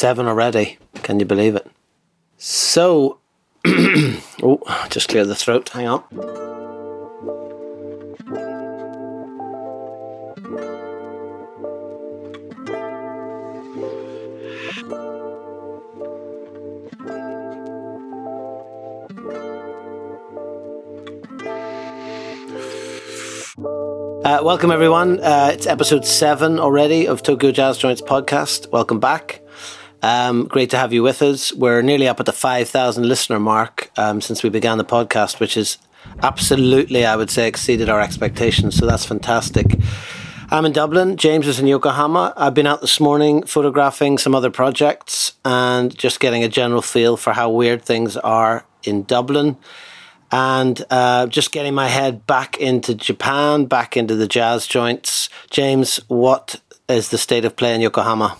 Seven already. Can you believe it? So, oh, just clear the throat. Hang on. Uh, welcome, everyone. Uh, it's episode seven already of Tokyo Jazz Joints podcast. Welcome back. Um, great to have you with us. We're nearly up at the 5,000 listener mark um, since we began the podcast, which is absolutely, I would say, exceeded our expectations. So that's fantastic. I'm in Dublin. James is in Yokohama. I've been out this morning photographing some other projects and just getting a general feel for how weird things are in Dublin and uh, just getting my head back into Japan, back into the jazz joints. James, what is the state of play in Yokohama?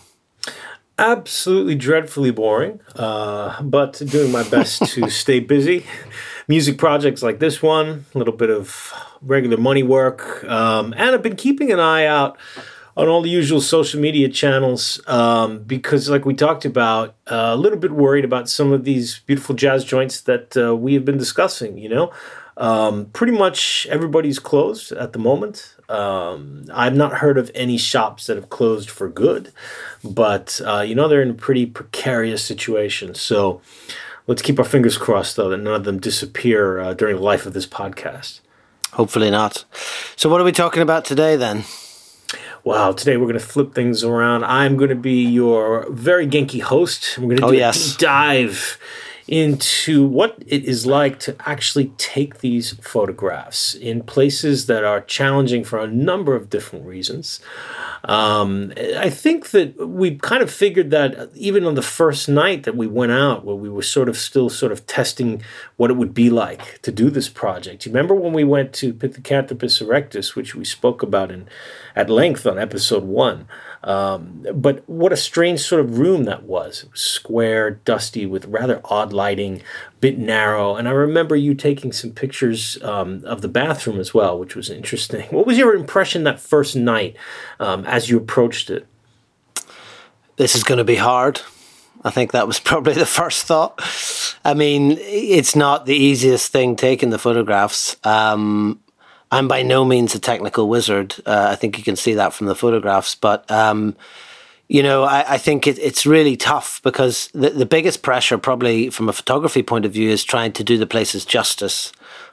Absolutely dreadfully boring, uh, but doing my best to stay busy. Music projects like this one, a little bit of regular money work, um, and I've been keeping an eye out on all the usual social media channels um, because, like we talked about, uh, a little bit worried about some of these beautiful jazz joints that uh, we have been discussing. You know, um, pretty much everybody's closed at the moment. Um, I've not heard of any shops that have closed for good, but uh, you know they're in a pretty precarious situation. So let's keep our fingers crossed, though, that none of them disappear uh, during the life of this podcast. Hopefully not. So, what are we talking about today then? Wow, today we're going to flip things around. I'm going to be your very Genki host. We're going to do oh, yes. a dive into what it is like to actually take these photographs in places that are challenging for a number of different reasons. Um, I think that we kind of figured that even on the first night that we went out, where we were sort of still sort of testing what it would be like to do this project. You remember when we went to Pithecanthropus erectus, which we spoke about in at length on episode one. Um, but what a strange sort of room that was. It was square, dusty, with rather odd lighting, bit narrow. And I remember you taking some pictures um, of the bathroom as well, which was interesting. What was your impression that first night um, as you approached it? This is going to be hard. I think that was probably the first thought. I mean, it's not the easiest thing taking the photographs. Um, I'm by no means a technical wizard. Uh, I think you can see that from the photographs. But, um, you know, I, I think it, it's really tough because the, the biggest pressure, probably from a photography point of view, is trying to do the places justice.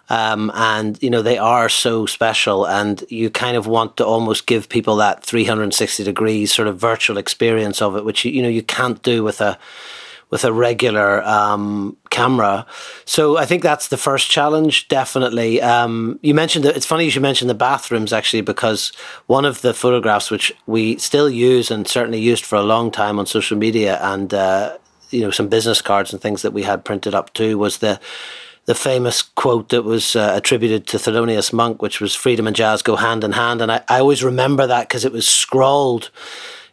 Um, and, you know, they are so special. And you kind of want to almost give people that 360 degrees sort of virtual experience of it, which, you, you know, you can't do with a with a regular um, camera. So I think that's the first challenge, definitely. Um, you mentioned that it's funny you should mention the bathrooms actually, because one of the photographs which we still use and certainly used for a long time on social media and uh, you know some business cards and things that we had printed up too was the the famous quote that was uh, attributed to Thelonious Monk, which was "Freedom and jazz go hand in hand," and I, I always remember that because it was scrawled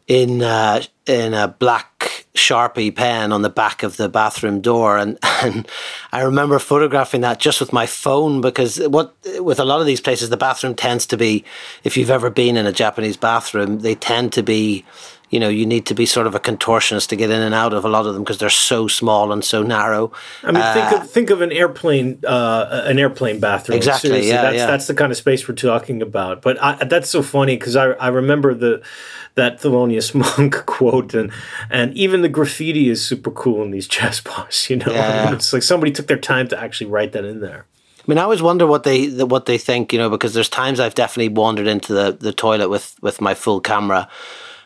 in uh, in a black sharpie pen on the back of the bathroom door. And and I remember photographing that just with my phone because what with a lot of these places the bathroom tends to be if you've ever been in a Japanese bathroom they tend to be you know you need to be sort of a contortionist to get in and out of a lot of them because they're so small and so narrow. I mean, uh, think of think of an airplane uh, an airplane bathroom. Exactly. Seriously, yeah, that's yeah. that's the kind of space we're talking about. But I, that's so funny because I I remember the that Thelonious Monk quote and and even the graffiti is super cool in these jazz bars. You know, Yeah. it's like somebody took their time to actually write that in there. I mean, I always wonder what they what they think, you know, because there's times I've definitely wandered into the, the toilet with, with my full camera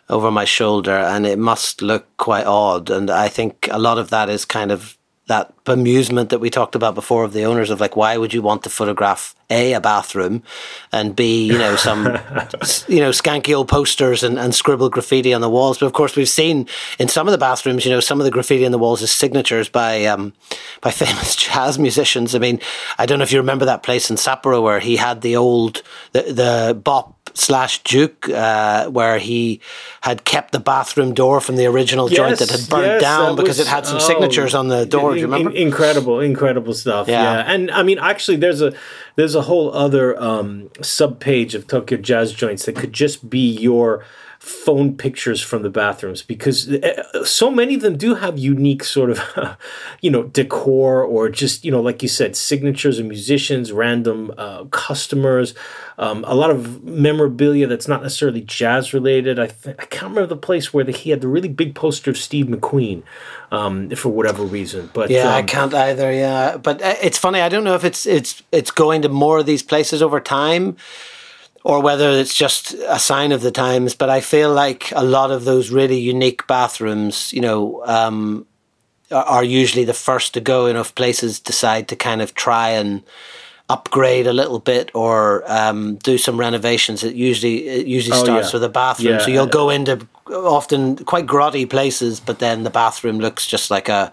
over my shoulder, and it must look quite odd. And I think a lot of that is kind of that bemusement that we talked about before of the owners of like, why would you want to photograph a a bathroom, and b you know some you know skanky old posters and, and scribble graffiti on the walls. But of course, we've seen in some of the bathrooms, you know, some of the graffiti on the walls is signatures by um, by famous jazz musicians. I mean, I don't know if you remember that place in Sapporo where he had the old the the bop slash Duke, uh, where he had kept the bathroom door from the original joint that had burnt yes, down because was- it had some oh, signatures on the door. Do you remember? in- incredible, incredible stuff. Yeah. Yeah. and I mean, actually, there's a there's a whole other um, sub page of Tokyo jazz joints that could just be your phone pictures from the bathrooms because uh, so many of them do have unique sort of, you know, decor or just, you know, like you said, signatures of musicians, random uh, customers, um, a lot of memorabilia that's not necessarily jazz related. I, th- I can't remember the place where the, he had the really big poster of Steve McQueen um, for whatever reason. But yeah, um, I can't either. Yeah, but uh, it's funny. I don't know if it's it's it's going to more of these places over time or whether it's just a sign of the times. But I feel like a lot of those really unique bathrooms, you know, um, are usually the first to go. Enough places decide to kind of try and upgrade a little bit or um, do some renovations. It usually it usually Oh, starts yeah. with a bathroom. Yeah. So you'll go into often quite grotty places, but then the bathroom looks just like a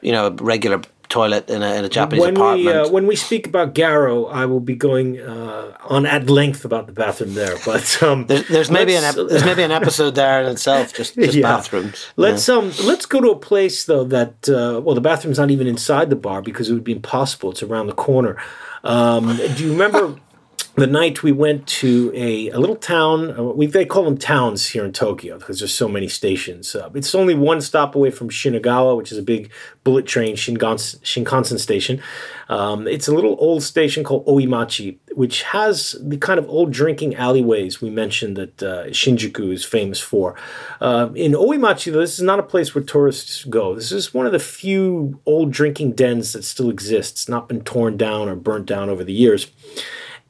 you know regular toilet in a in a Japanese when apartment. we uh, when we speak about Garrow, I will be going uh, on at length about the bathroom there. But um, There's, there's maybe an ep- there's maybe an episode there in itself, just just Yeah. bathrooms. Let's um let's go to a place though that uh, well the bathroom's not even inside the bar because it would be impossible. It's around the corner. Um, do you remember the night we went to a, a little town? uh, We they call them towns here in Tokyo because there's so many stations. Uh, it's only one stop away from Shinagawa, which is a big bullet train Shinkansen, Shinkansen station. Um, it's a little old station called Oimachi, which has the kind of old drinking alleyways we mentioned that uh, Shinjuku is famous for. Uh, in Oimachi, though, this is not a place where tourists go. This is one of the few old drinking dens that still exists, not been torn down or burnt down over the years.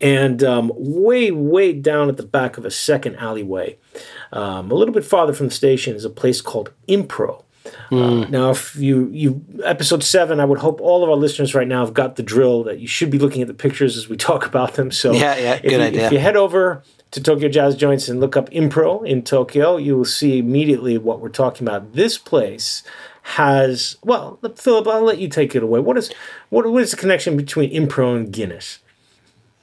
And um, way, way down at the back of a second alleyway, um, a little bit farther from the station, is a place called Impro. Uh, now, if you you episode seven, I would hope all of our listeners right now have got the drill that you should be looking at the pictures as we talk about them. So Yeah, yeah, if good you, idea. If you head over to Tokyo Jazz Joints and look up Impro in Tokyo, you will see immediately what we're talking about. This place has well, Philip, I'll let you take it away. What is what, what is the connection between Impro and Guinness?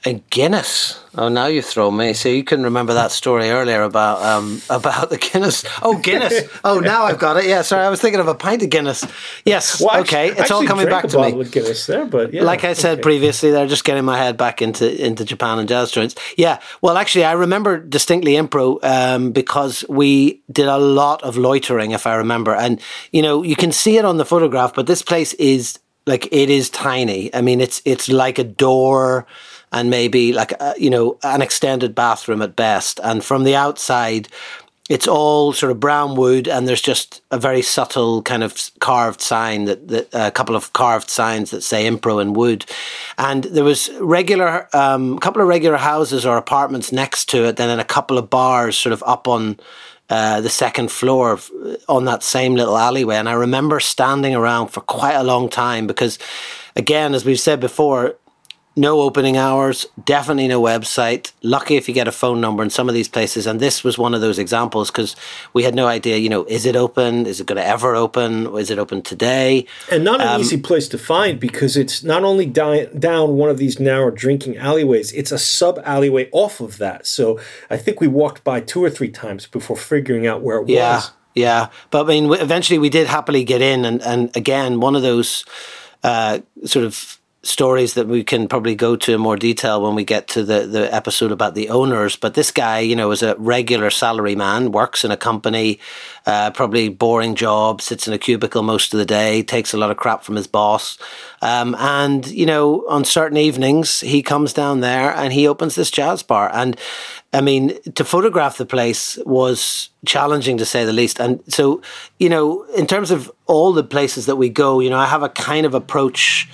And Guinness. Oh, now you throw me. So you couldn't remember that story earlier about um about the Guinness. Oh, Guinness. oh, now I've got it. Yeah, sorry, I was thinking of a pint of Guinness. Yes. Well, okay, actu- it's all coming back a to me. of Guinness there, but yeah, like I said okay. previously, they're just getting my head back into into Japan and jazz joints. Yeah, well, actually, I remember distinctly Impro um, because we did a lot of loitering, if I remember, and you know you can see it on the photograph, but this place is like it is tiny. I mean, it's it's like a door and maybe like a, you know an extended bathroom at best, and from the outside it's all sort of brown wood and there's just a very subtle kind of carved sign that, that a couple of carved signs that say impro in wood. And there was regular um, a couple of regular houses or apartments next to it then and a couple of bars sort of up on uh, the second floor of, on that same little alleyway. And i remember standing around for quite a long time because again as we've said before no opening hours, definitely no website. Lucky if you get a phone number in some of these places. And this was one of those examples because we had no idea, you know, is it open? Is it going to ever open? Is it open today? and not Um, an easy place to find because it's not only di- down one of these narrow drinking alleyways, it's a sub alleyway off of that. So I think we walked by two or three times before figuring out where it Yeah, was. yeah. But I mean, eventually we did happily get in, and and again, one of those uh, sort of stories that we can probably go to in more detail when we get to the the episode about the owners. But this guy, you know, is a regular salary man, works in a company, uh, probably boring job, sits in a cubicle most of the day, takes a lot of crap from his boss, um, and you know, on certain evenings he comes down there and he opens this jazz bar and. I mean, to photograph the place was challenging to say the least. And so, you know, in terms of all the places that we go, you know, I have a kind of approach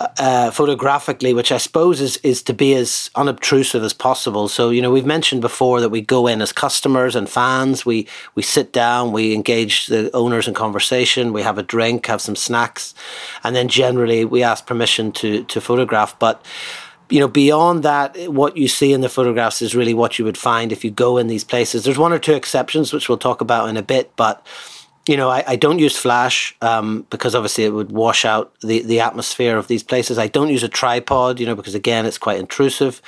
uh, photographically, which I suppose is, is to be as unobtrusive as possible. So, you know, we've mentioned before that we go in as customers and fans. We we sit down, we engage the owners in conversation, we have a drink, have some snacks, and then generally we ask permission to to photograph. But you know, beyond that, what you see in the photographs is really what you would find if you go in these places. There's one or two exceptions, which we'll talk about in a bit, but you know, I, I don't use flash um, because obviously it would wash out the, the atmosphere of these places. I don't use a tripod, you know, because again, it's quite intrusive.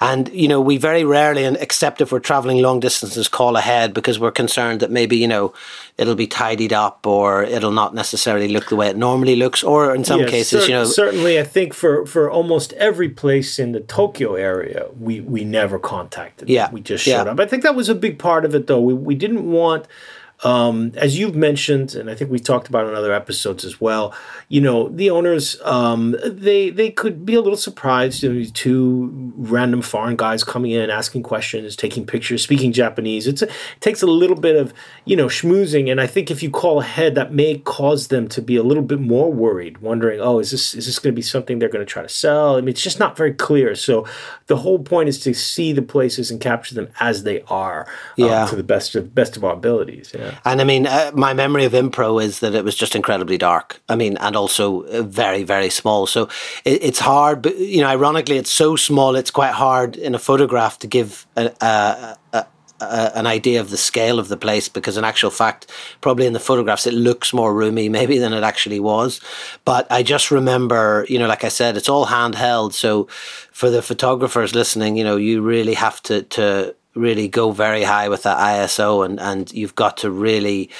And, you know, we very rarely, and except if we're traveling long distances, call ahead because we're concerned that maybe, you know, it'll be tidied up or it'll not necessarily look the way it normally looks. Or in some yes, cases, cer- you know. Certainly, I think for, for almost every place in the Tokyo area, we, we never contacted. Yeah. We just showed yeah. up. I think that was a big part of it, though. We, we didn't want um, as you've mentioned, and I think we talked about in other episodes as well, you know, the owners um, they they could be a little surprised. You know, two random foreign guys coming in, asking questions, taking pictures, speaking Japanese. It's a, it takes a little bit of you know schmoozing, and I think if you call ahead, that may cause them to be a little bit more worried, wondering, oh, is this is this going to be something they're going to try to sell? I mean, it's just not very clear. So the whole point is to see the places and capture them as they are, um, yeah. to the best of best of our abilities. Yeah. And I mean, uh, my memory of Impro is that it was just incredibly dark. I mean, and also uh, very, very small. So it, it's hard, but, you know, ironically, it's so small, it's quite hard in a photograph to give a, a, a, an idea of the scale of the place because, in actual fact, probably in the photographs, it looks more roomy maybe than it actually was. But I just remember, you know, like I said, it's all handheld. So for the photographers listening, you know, you really have to, to, really go very high with that ISO, and and you've got to really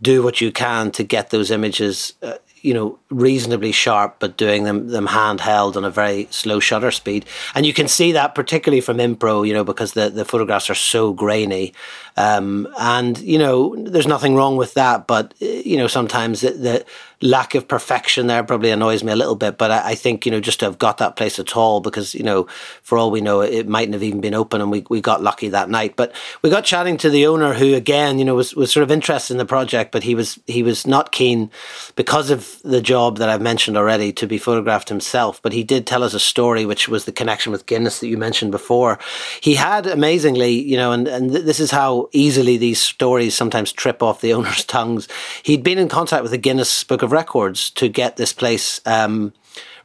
do what you can to get those images, uh, you know, reasonably sharp, but doing them them handheld on a very slow shutter speed. And you can see that particularly from Impro, you know, because the the photographs are so grainy. Um, and you know, there's nothing wrong with that, but you know, sometimes the, the lack of perfection there probably annoys me a little bit. But I, I, think, you know, just to have got that place at all, because, you know, for all we know, it mightn't have even been open and we, we got lucky that night. But we got chatting to the owner who, again, you know, was, was sort of interested in the project, but he was, he was not keen because of the job that I've mentioned already to be photographed himself. But he did tell us a story, which was the connection with Guinness that you mentioned before. He had amazingly, you know, and, and this is how easily these stories sometimes trip off the owner's tongues. He'd been in contact with the Guinness Book of Records to get this place um,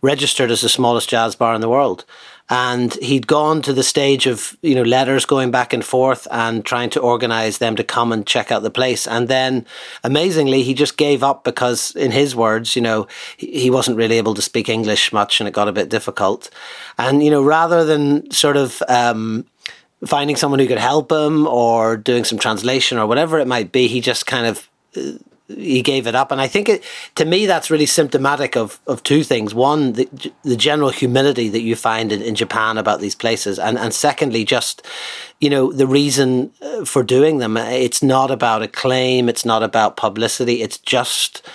registered as the smallest jazz bar in the world. And he'd gone to the stage of, you know, letters going back and forth and trying to organize them to come and check out the place. And then amazingly, he just gave up because, in his words, you know, he wasn't really able to speak English much and it got a bit difficult. And, you know, rather than sort of, um, finding someone who could help him or doing some translation or whatever it might be, he just kind of uh, he gave it up. And I think it, to me, that's really symptomatic of, of two things. One, the, the general humility that you find in, in Japan about these places. And, and secondly, just, you know, the reason uh, for doing them. It's not about acclaim. It's not about publicity. It's just,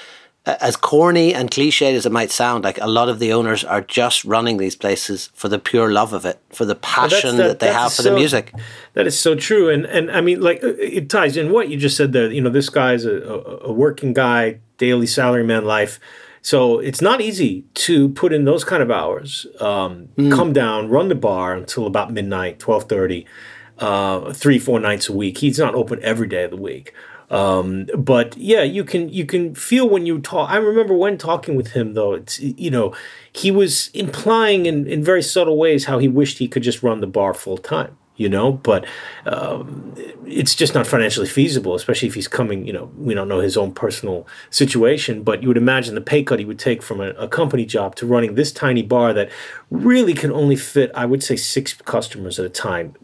as corny and cliched as it might sound, like a lot of the owners are just running these places for the pure love of it, for the passion that, that, they have for so, the music. That is so true, and and I mean, like it ties in what you just said there. You know, this guy's a, a working guy, daily salaryman life. So it's not easy to put in those kind of hours, um, mm. come down, run the bar until about midnight, twelve thirty, uh, three four nights a week. He's not open every day of the week. Um, but yeah, you can you can feel when you talk. I remember when talking with him though. It's you know he was implying in in very subtle ways how he wished he could just run the bar full time. You know, but um, it's just not financially feasible, especially if he's coming. You know, we don't know his own personal situation, but you would imagine the pay cut he would take from a, a company job to running this tiny bar that really can only fit, I would say, six customers at a time,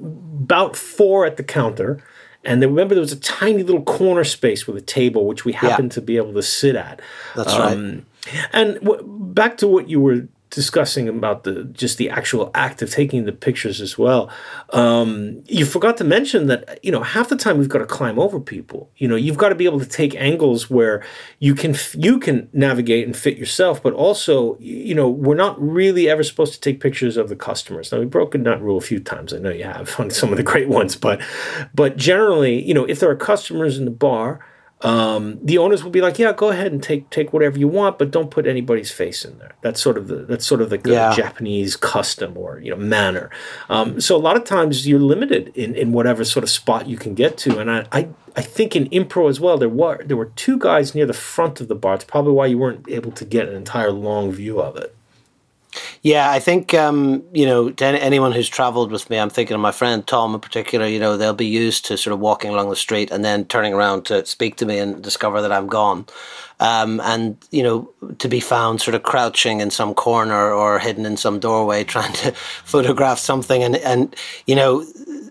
about four at the counter and then remember, there was a tiny little corner space with a table, which we happened yeah. to be able to sit at. That's um, right. And w- back to what you were discussing about the just the actual act of taking the pictures as well. Um, you forgot to mention that you know half the time we've got to climb over people. You know you've got to be able to take angles where you can you can navigate and fit yourself, but also you know we're not really ever supposed to take pictures of the customers. Now we've broken that rule a few times. I know you have on some of the great ones, but but generally you know if there are customers in the bar um, the owners will be like, "Yeah, go ahead and take take whatever you want, but don't put anybody's face in there." That's sort of the that's sort of the yeah. Japanese custom or you know manner. Um, so a lot of times you're limited in, in whatever sort of spot you can get to, and I, I I think in Impro as well there were there were two guys near the front of the bar. It's probably why you weren't able to get an entire long view of it. Yeah, I think um, you know to anyone who's travelled with me, I'm thinking of my friend Tom in particular. You know, they'll be used to sort of walking along the street and then turning around to speak to me and discover that I'm gone. Um, and you know, to be found sort of crouching in some corner or hidden in some doorway trying to photograph something, and and you know,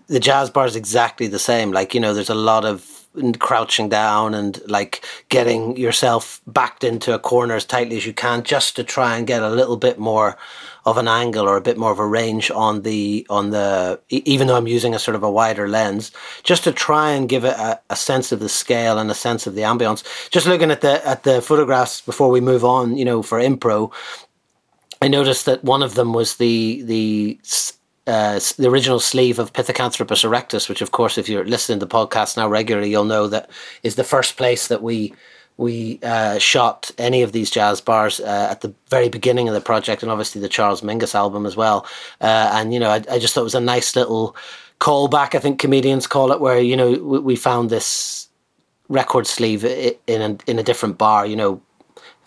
the jazz bar is exactly the same. Like you know, there's a lot of crouching down and like getting yourself backed into a corner as tightly as you can just to try and get a little bit more of an angle or a bit more of a range on the on the even though I'm using a sort of a wider lens just to try and give it a, a sense of the scale and a sense of the ambience just looking at the at the photographs before we move on you know for impro I noticed that one of them was the the uh, the original sleeve of Pithecanthropus erectus, which, of course, if you're listening to the podcast now regularly, you'll know that is the first place that we we uh, shot any of these jazz bars uh, at the very beginning of the project, and obviously the Charles Mingus album as well. Uh, and you know, I, I, just thought it was a nice little callback. I think comedians call it, where you know we, we found this record sleeve in a, in a different bar. You know,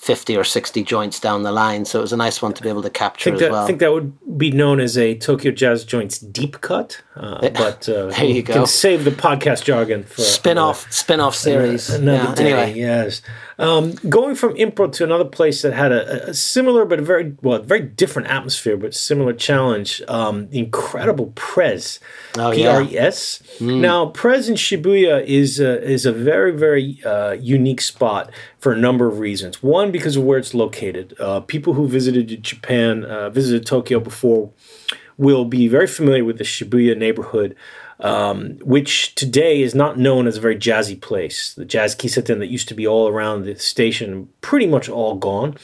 50 or 60 joints down the line. So it was a nice one to be able to capture as that, well. I think that would be known as a Tokyo Jazz Joints deep cut. Uh, but uh, there you go. can save the podcast jargon for spin off spin off series. Another yeah, day, anyway. yes. Um, going from impro to another place that had a, a, similar but a very well very different atmosphere but similar challenge. Um, incredible Prez, oh, P R E S. Mm. Now Prez in Shibuya is a, is a very very uh, unique spot for a number of reasons. One because of where it's located. Uh, people who visited Japan, uh, visited Tokyo before, will be very familiar with the Shibuya neighborhood um, which today is not known as a very jazzy place. The jazz kissaten that used to be all around the station, pretty much all gone.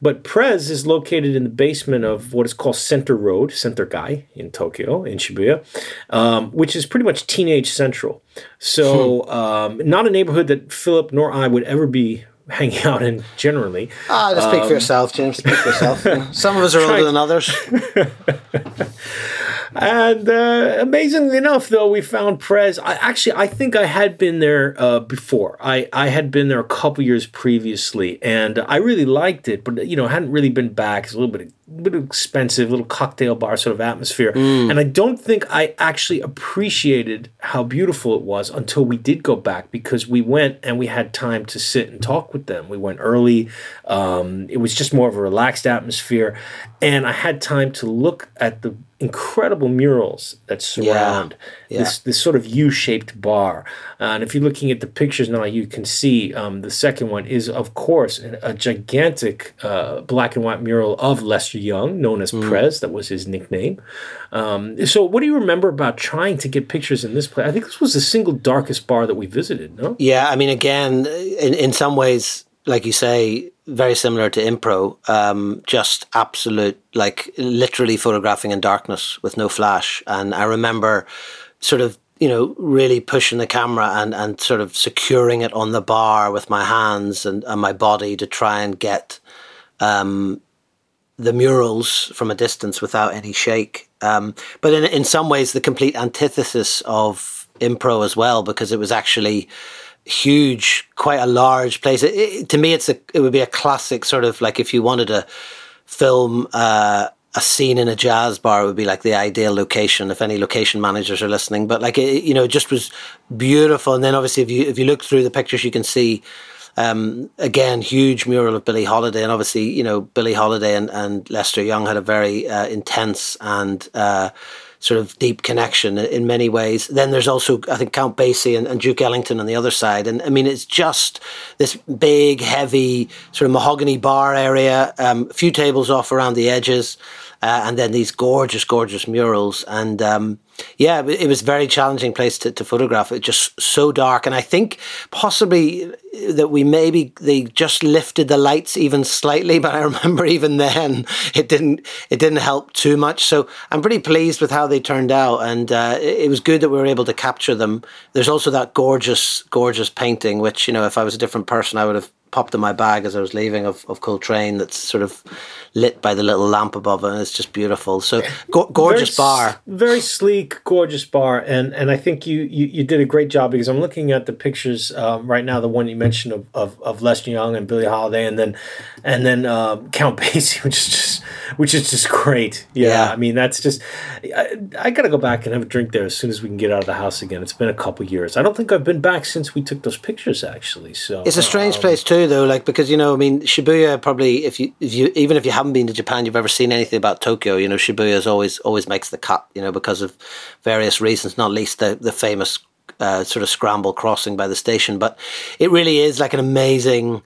But Prez is located in the basement of what is called Center Road, Center Gai in Tokyo, in Shibuya, um, which is pretty much teenage central. So, hmm. um, not a neighborhood that Philip nor I would ever be hanging out in generally. Ah, just speak um, for yourself, James. Speak for yourself. Some of us are older than others. and uh, amazingly enough, though, we found Prez. I actually, I think I had been there uh, before. I, I had been there a couple years previously, and I really liked it. But you know, hadn't really been back. It's a little bit, a bit expensive, little cocktail bar sort of atmosphere. Mm. And I don't think I actually appreciated how beautiful it was until we did go back because we went and we had time to sit and talk with them. We went early. Um, it was just more of a relaxed atmosphere, and I had time to look at the incredible murals that surround yeah, yeah. this this sort of U-shaped bar. Uh, and if you're looking at the pictures now, you can see um, the second one is, of course, a gigantic uh, black and white mural of Lester Young, known as mm. Prez. That was his nickname. Um, so, what do you remember about trying to get pictures in this place? I think this was the single darkest bar that we visited. No. Yeah, I mean, again, in in some ways, like you say, very similar to impro, um, just absolute, like literally photographing in darkness with no flash. And I remember sort of, you know, really pushing the camera and, and sort of securing it on the bar with my hands and, and my body to try and get um, the murals from a distance without any shake. Um, but in, in some ways, the complete antithesis of impro as well, because it was actually huge, quite a large place. It, it, to me, it's a it would be a classic sort of like if you wanted to film uh, a scene in a jazz bar, would be like the ideal location. If any location managers are listening, but like it, you know, it just was beautiful. And then obviously, if you if you look through the pictures, you can see. Um, again, huge mural of Billie Holiday, and obviously, you know, Billie Holiday and, and Lester Young had a very uh, intense and uh, sort of deep connection in many ways. Then there's also, I think, Count Basie and, and, Duke Ellington on the other side. And I mean, it's just this big, heavy, sort of mahogany bar area, um, a few tables off around the edges, uh, and then these gorgeous, gorgeous murals. And um, yeah, it was a very challenging place to, to photograph. It just so dark, and I think possibly that we maybe they just lifted the lights even slightly, but I remember even then it didn't it didn't help too much. So I'm pretty pleased with how they turned out, and uh, it, was good that we were able to capture them. There's also that gorgeous gorgeous painting, which you know if I was a different person, I would have popped in my bag as I was leaving of, of Coltrane that's sort of lit by the little lamp above it, and it's just beautiful. So go- gorgeous very, bar, very sleek, gorgeous bar, and and I think you you, you did a great job because I'm looking at the pictures um, right now. The one you mentioned of, of, of Les Young and Billie Holiday, and then and then um, Count Basie, which is just which is just great. Yeah, yeah. I mean that's just I, I got to go back and have a drink there as soon as we can get out of the house again. It's been a couple years. I don't think I've been back since we took those pictures actually. So it's a strange um, place too, though. Like because you know, I mean, Shibuya probably if you if you even if you haven't been to Japan, you've ever seen anything about Tokyo. You know, Shibuya is always always makes the cut. You know, because of various reasons, not least the the famous uh, sort of scramble crossing by the station. But it really is like an amazing.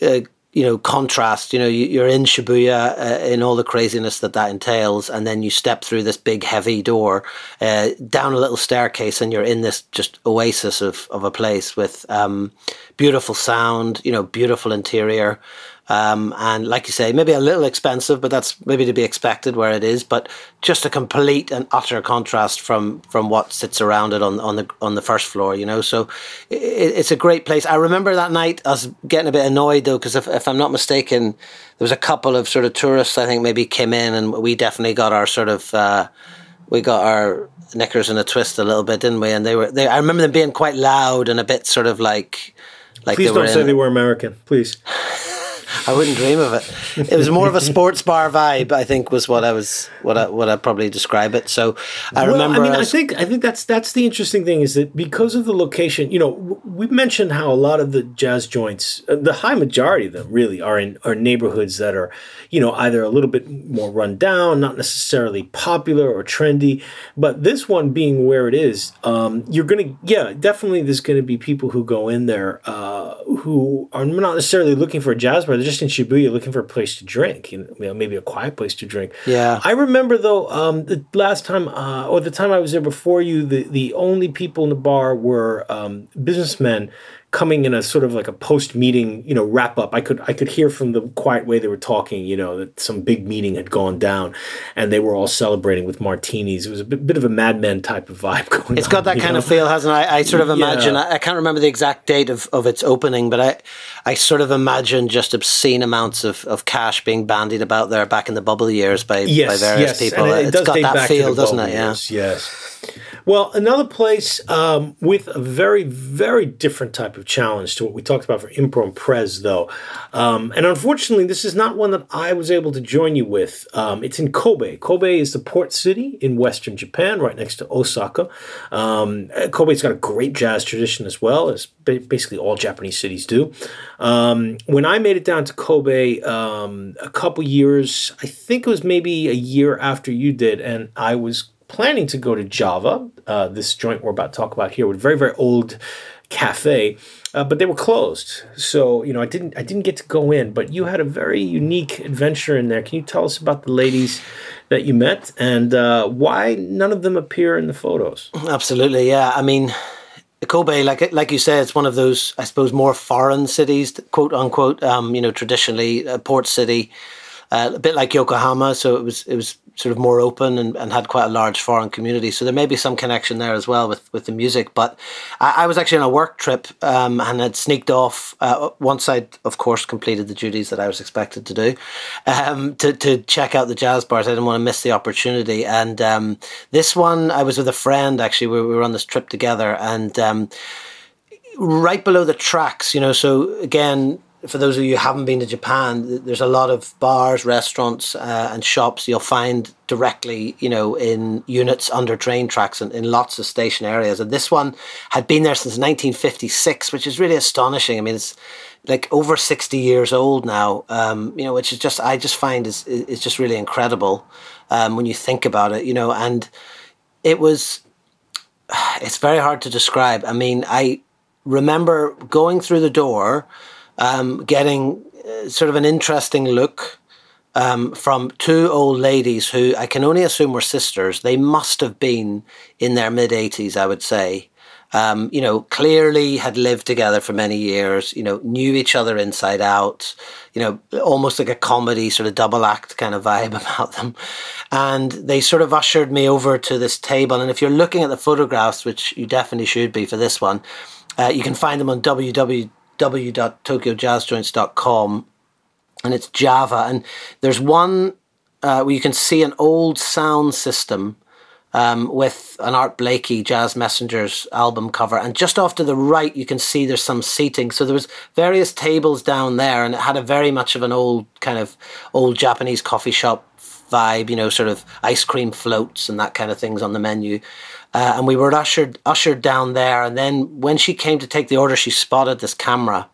Uh, you know contrast you know you're in shibuya uh, in all the craziness that that entails and then you step through this big heavy door uh, down a little staircase and you're in this just oasis of, of a place with um, beautiful sound you know beautiful interior um, and like you say, maybe a little expensive, but that's maybe to be expected where it is. But just a complete and utter contrast from from what sits around it on on the on the first floor. You know, so it, it's a great place. I remember that night I was getting a bit annoyed though because if if I'm not mistaken, there was a couple of sort of tourists I think maybe came in and we definitely got our sort of. Uh, we got our knickers in a twist a little bit, didn't we? And they were they. I remember them being quite loud and a bit sort of like like. Please don't say they were American, please. I wouldn't dream of it. It was more of a sports bar vibe. I think was what I was what I what I probably describe it. So I well, remember. I mean, I, was, I, think I think that's that's the interesting thing is that because of the location, you know, we mentioned how a lot of the jazz joints, uh, the high majority of them, really are in are neighborhoods that are, you know, either a little bit more run down, not necessarily popular or trendy. But this one being where it is, um, you're gonna yeah, definitely there's gonna be people who go in there uh, who are not necessarily looking for a jazz bar they're just in Shibuya looking for a place to drink, you know, maybe a quiet place to drink. Yeah. I remember though, um, the last time uh, or the time I was there before you, the the only people in the bar were um, businessmen coming in a sort of like a post meeting, you know, wrap up. I could I could hear from the quiet way they were talking, you know, that some big meeting had gone down, and they were all celebrating with martinis. It was a bit, bit of a Mad Men type of vibe going. It's on, got that kind know? of feel, hasn't it? I, I sort of imagine. Yeah. I, I, can't remember the exact date of, of its opening, but I I sort of imagine just obscene amounts of, of cash being bandied about there back in the bubble years by yes, by various yes. people. And it, it has got that feel, doesn't it? Years. Yeah. Yes. Well, another place um, with a very, very different type of challenge to what we talked about for Impro and Prez, though. Um, and unfortunately, this is not one that I was able to join you with. Um, it's in Kobe. Kobe is the port city in western Japan, right next to Osaka. Um, Kobe's got a great jazz tradition as well, as basically all Japanese cities do. Um, when I made it down to Kobe um, a couple years, I think it was maybe a year after you did, and I was planning to go to Java, uh, this joint we're about to talk about here, with very very old cafe, uh, but they were closed. So you know, I didn't I didn't get to go in. But you had a very unique adventure in there. Can you tell us about the ladies that you met and uh, why none of them appear in the photos? Absolutely, yeah. I mean. Kobe, like like you said, it's one of those, I suppose, more foreign cities, quote unquote. Um, you know, traditionally a port city, uh, a bit like Yokohama. So it was it was sort of more open and, and had quite a large foreign community. So there may be some connection there as well with, with the music. But I, I was actually on a work trip um, and had sneaked off uh, once I'd, of course, completed the duties that I was expected to do um, to, to check out the jazz bars. I didn't want to miss the opportunity. And um, this one, I was with a friend actually. We, we were on this trip together and um, right below the tracks, you know, so again, for those of you who haven't been to Japan, there's a lot of bars, restaurants, uh, and shops you'll find directly, you know, in units under train tracks and in lots of station areas. And this one had been there since 1956, which is really astonishing. I mean, it's like over 60 years old now, um, you know, which is just, I just find is, is just really incredible um, when you think about it, you know, and it was, it's very hard to describe. I mean, I remember going through the door um, getting uh, sort of an interesting look um, from two old ladies who I can only assume were sisters. They must have been in their mid 80s, I would say. Um, you know, clearly had lived together for many years, you know, knew each other inside out, you know, almost like a comedy sort of double act kind of vibe about them. And they sort of ushered me over to this table. And if you're looking at the photographs, which you definitely should be for this one, uh, you can find them on www www.tokyojazzjoints.com and it's Java. And there's one uh, where you can see an old sound system um, with an Art Blakey Jazz Messengers album cover. And just off to the right, you can see there's some seating. So there was various tables down there, and it had a very much of an old kind of old Japanese coffee shop vibe. You know, sort of ice cream floats and that kind of things on the menu. Uh, and we were ushered ushered down there. And then when she came to take the order, she spotted this camera.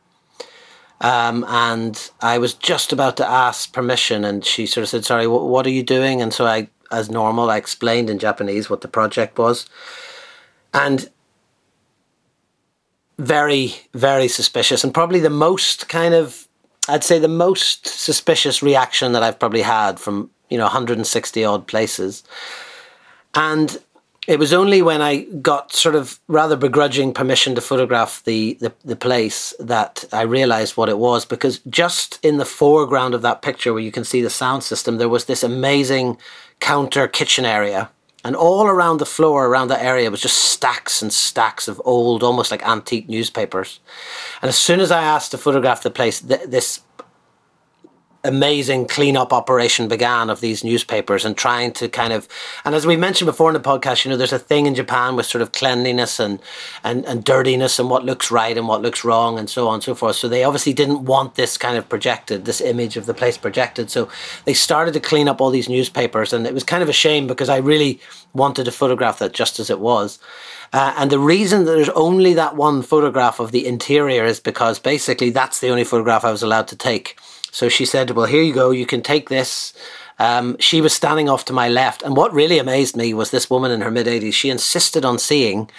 Um, and I was just about to ask permission, and she sort of said, "Sorry, what, what are you doing?" And so I as normal. I explained in Japanese what the project was. And very, very suspicious, and probably the most kind of, I'd say the most suspicious reaction that I've probably had from, you know, 160 odd places. And it was only when I got sort of rather begrudging permission to photograph the, the, the, place that I realized what it was because just in the foreground of that picture where you can see the sound system, there was this amazing counter kitchen area. And all around the floor, around that area, was just stacks and stacks of old, almost like antique newspapers. And as soon as I asked to photograph the place, th- this amazing cleanup operation began of these newspapers and trying to kind of and as we mentioned before in the podcast you know there's a thing in japan with sort of cleanliness and and, and dirtiness and what looks right and what looks wrong and so on and so forth. So they obviously didn't want this kind of projected this image of the place projected. So they started to clean up all these newspapers and it was kind of a shame because i really wanted to photograph that just as it was. Uh, and the reason that there's only that one photograph of the interior is because basically that's the only photograph i was allowed to take so she said, Well, here you go, you can take this. Um, she was standing off to my left. And what really amazed me was this woman in her mid 80s. She insisted on seeing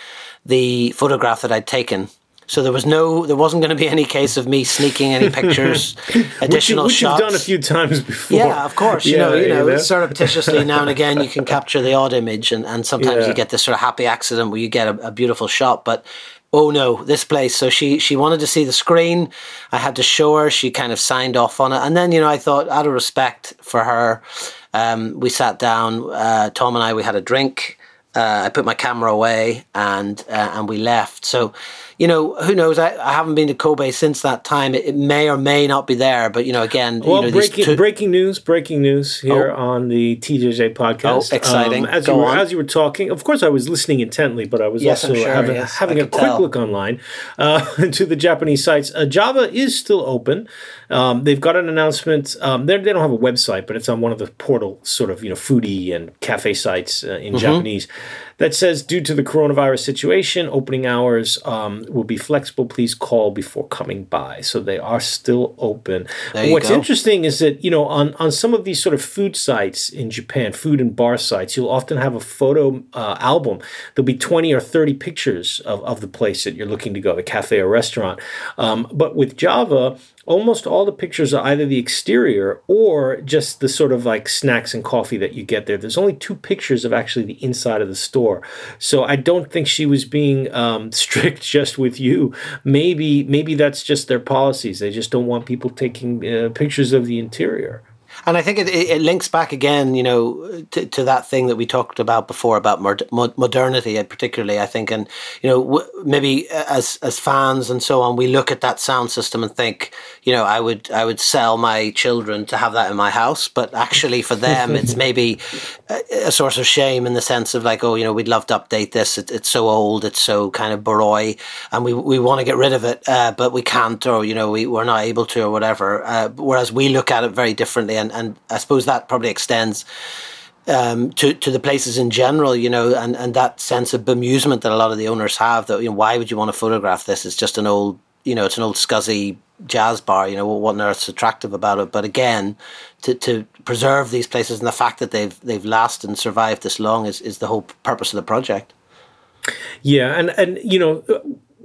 the photograph that I'd taken. So there was no, there wasn't going to be any case of me sneaking any pictures, additional which you, which shots. You've done a few times before. Yeah, of course. You yeah, know, you know, surreptitiously now and again you can capture the odd image, and, and sometimes yeah. you get this sort of happy accident where you get a, a beautiful shot. But oh no, this place. So she she wanted to see the screen. I had to show her. She kind of signed off on it, and then you know I thought out of respect for her, um, we sat down. Uh, Tom and I we had a drink. Uh, I put my camera away and uh, and we left. So you know, who knows? I, I haven't been to Kobe since that time. It, it, may or may not be there, but you know, again, well, you know, breaking two... breaking news, breaking news here oh. on the TJJ podcast. Oh, exciting! Um, as Go you were on. as you were talking, of course, I was listening intently, but I was yes, also sure, having, yes, having a quick tell. look online uh, to the Japanese sites. Uh, Java is still open. Um, they've got an announcement. Um, they don't have a website, but it's on one of the portal sort of you know foodie and cafe sites uh, in mm-hmm. Japanese that says due to the coronavirus situation, opening hours um, will be flexible. Please call before coming by. So they are still open. What's go. interesting is that you know on on some of these sort of food sites in Japan, food and bar sites, you'll often have a photo uh, album. There'll be twenty or thirty pictures of, of the place that you're looking to go, the cafe or restaurant. Um, but with Java, almost all the pictures are either the exterior or just the sort of like snacks and coffee that you get there. There's only two pictures of actually the inside of the store. So I don't think she was being um, strict just with you. Maybe maybe that's just their policies. They just don't want people taking uh, pictures of the interior. And I think it, it links back again, you know, to, to that thing that we talked about before about modernity, particularly. I think, and you know, maybe as as fans and so on, we look at that sound system and think, you know, I would I would sell my children to have that in my house, but actually for them, it's maybe a, a, source of shame in the sense of like, oh, you know, we'd love to update this. It, it's so old, it's so kind of boroi, and we we want to get rid of it, uh, but we can't, or you know, we we're not able to, or whatever. Uh, whereas we look at it very differently and and I suppose that probably extends um, to to the places in general, you know, and, and that sense of bemusement that a lot of the owners have. That you know, why would you want to photograph this? It's just an old, you know, it's an old scuzzy jazz bar. You know, what on earth's attractive about it? But again, to, to preserve these places and the fact that they've they've lasted and survived this long is, is the whole purpose of the project. Yeah, and and you know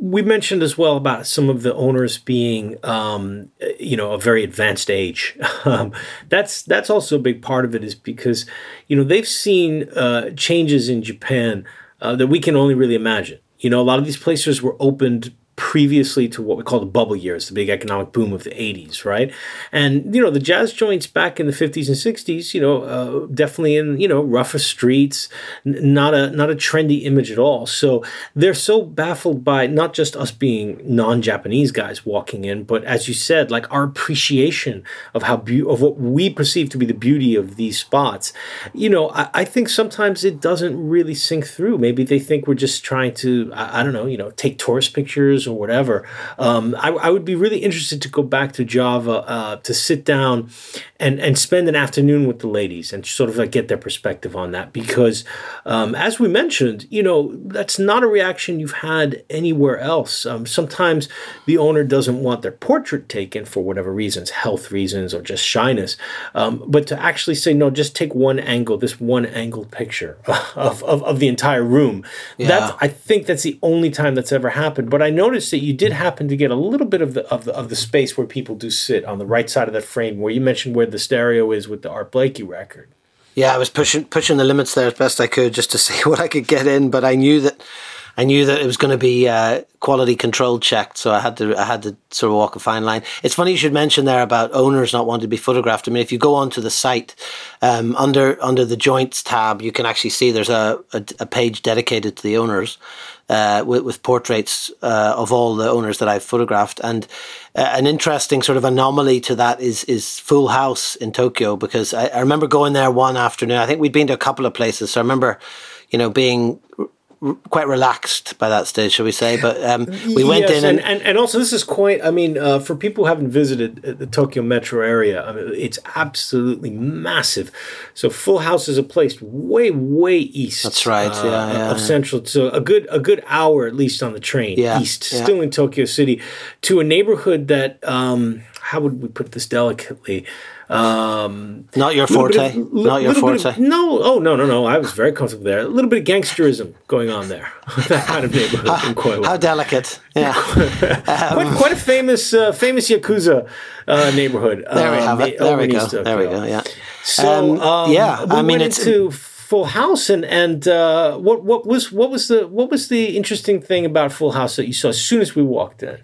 we mentioned as well about some of the owners being, um, you know, a very advanced age. Um, that's that's also a big part of it, is because, you know, they've seen uh, changes in Japan uh, that we can only really imagine. You know, a lot of these places were opened previously to what we call the bubble years, the big economic boom of the 80s, right? And, you know, the jazz joints back in the 50s and 60s, you know, uh, definitely in, you know, rougher streets, n- not a not a trendy image at all. So they're so baffled by not just us being non-Japanese guys walking in, but as you said, like our appreciation of how be- of what we perceive to be the beauty of these spots. You know, I, I think sometimes it doesn't really sink through. Maybe they think we're just trying to, I, I don't know, you know, take tourist pictures or whatever. Um, I, I, would be really interested to go back to Java uh, to sit down and and spend an afternoon with the ladies and sort of like get their perspective on that because, um, as we mentioned, you know, that's not a reaction you've had anywhere else. Um, sometimes the owner doesn't want their portrait taken for whatever reasons, health reasons or just shyness, um, but to actually say no, just take one angle, this one angled picture of, of, of the entire room. Yeah. That's I think that's the only time that's ever happened. But I noticed that you did happen to get a little bit of the of the of the space where people do sit on the right side of that frame, where you mentioned where the stereo is with the Art Blakey record. Yeah, I was pushing pushing the limits there as best I could just to see what I could get in, but I knew that I knew that it was going to be uh, quality control checked, so I had to I had to sort of walk a fine line. It's funny you should mention there about owners not wanting to be photographed. I mean, if you go onto the site um, under under the joints tab, you can actually see there's a, a, a page dedicated to the owners. Uh, with, with, portraits uh, of all the owners that I've photographed. And uh, an interesting sort of anomaly to that is is Full House in Tokyo because I, I, remember going there one afternoon. I think we'd been to a couple of places, so I remember, you know, being quite relaxed by that stage, shall we say? But um, we went yes, in, and, and, and also this is quite. I mean, uh, for people who haven't visited the Tokyo metro area, I mean, it's absolutely massive. So Full House is a place way way east. That's right. Uh, yeah, yeah, of yeah. central. So a good a good hour at least on the train east, still in Tokyo City, to a neighborhood that. Um, how would we put this delicately? Um, not your forte. Of, not your forte. Of, no, oh no, no, no. I was very comfortable there. A little bit of gangsterism going on there. that kind of neighborhood how, in Koiwa. How delicate. Yeah. quite, um, quite a famous, uh, famous yakuza uh, neighborhood. There we have it. There we go. There we go. Yeah. So um, um, yeah, we I mean, it's into Full House, and and uh, what what was what was the what was the interesting thing about Full House that you saw as soon as we walked in?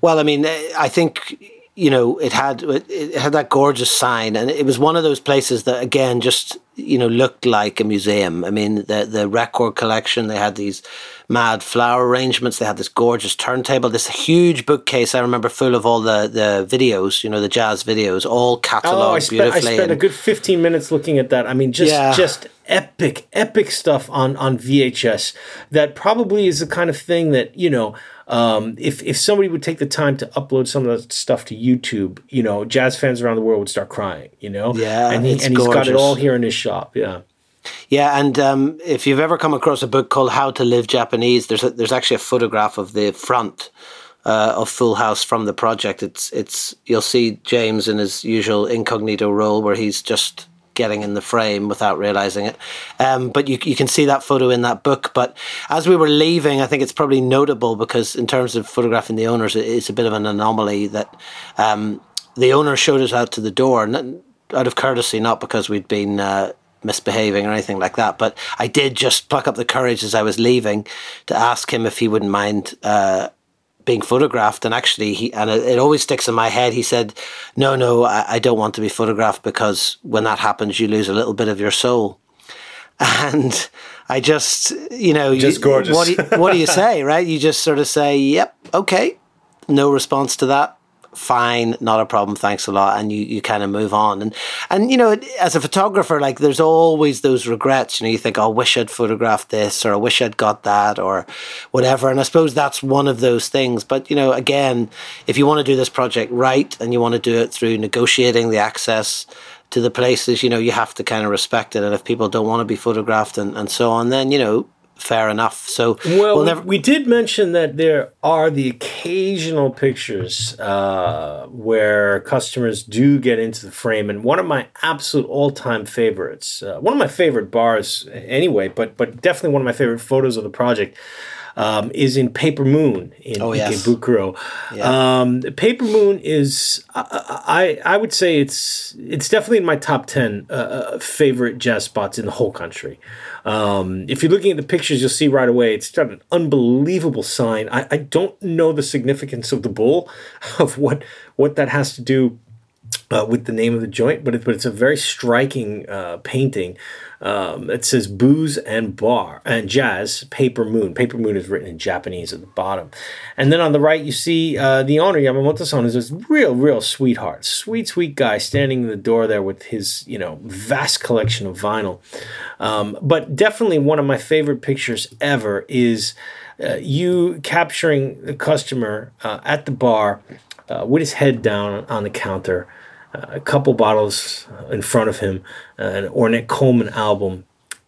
Well, I mean, I think you know, it had it had that gorgeous sign, and it was one of those places that again just you know looked like a museum. I mean, the the record collection they had these mad flower arrangements. They had this gorgeous turntable, this huge bookcase. I remember full of all the the videos, you know, the jazz videos, all cataloged oh, I spent, beautifully. I spent a good fifteen minutes looking at that. I mean, just yeah. just epic, epic stuff on on VHS. That probably is the kind of thing that you know um, if if somebody would take the time to upload some of that stuff to YouTube, you know, jazz fans around the world would start crying. You know, yeah, and he and he's got it all here in his shop. Yeah. Yeah, and um, if you've ever come across a book called How to Live Japanese, there's a, there's actually a photograph of the front uh, of Full House from the project. It's it's you'll see James in his usual incognito role where he's just getting in the frame without realizing it. Um, but you, you can see that photo in that book. But as we were leaving, I think it's probably notable because in terms of photographing the owners, it's a bit of an anomaly that um, the owner showed us out to the door, out of courtesy, not because we'd been. Uh, misbehaving or anything like that. But I did just pluck up the courage as I was leaving to ask him if he wouldn't mind uh, being photographed and actually he and it, it, always sticks in my head he said no no I, I, don't want to be photographed because when that happens you lose a little bit of your soul. And i just you know just gorgeous. what do you, what do you say right? You just sort of say yep okay. No response to that fine, not a problem, thanks a lot, and you, you kind of move on. And and you know, as a photographer, like there's always those regrets. You know, you think, oh, I wish I'd photographed this, or I wish I'd got that, or whatever. And I suppose that's one of those things. But you know, again, if you want to do this project right, and you want to do it through negotiating the access to the places, you know, you have to kind of respect it. And if people don't want to be photographed and, and so on, then you know, fair enough. So well, we'll never- we did mention that there are the occasional pictures uh, where customers do get into the frame, and one of my absolute all-time favorites, uh, one of my favorite bars anyway, but but definitely one of my favorite photos of the project. um, is in Paper Moon in Oh, yes. Ikebukuro. Um, Paper Moon is I, I I would say it's it's definitely in my top ten uh, uh, favorite jazz spots in the whole country. Um, if you're looking at the pictures, you'll see right away it's got an unbelievable sign. I, I don't know the significance of the bull, of what what that has to do uh, with the name of the joint, but, it, but it's a very striking uh, painting. Um, it says booze and bar and jazz, paper moon. Paper moon is written in Japanese at the bottom. And then on the right, you see uh, the owner, Yamamoto san, is this real, real sweetheart. Sweet, sweet guy standing in the door there with his, you know, vast collection of vinyl. Um, but definitely one of my favorite pictures ever is uh, you capturing the customer uh, at the bar uh, with his head down on the counter, a couple bottles in front of him, uh, an Ornette Coleman album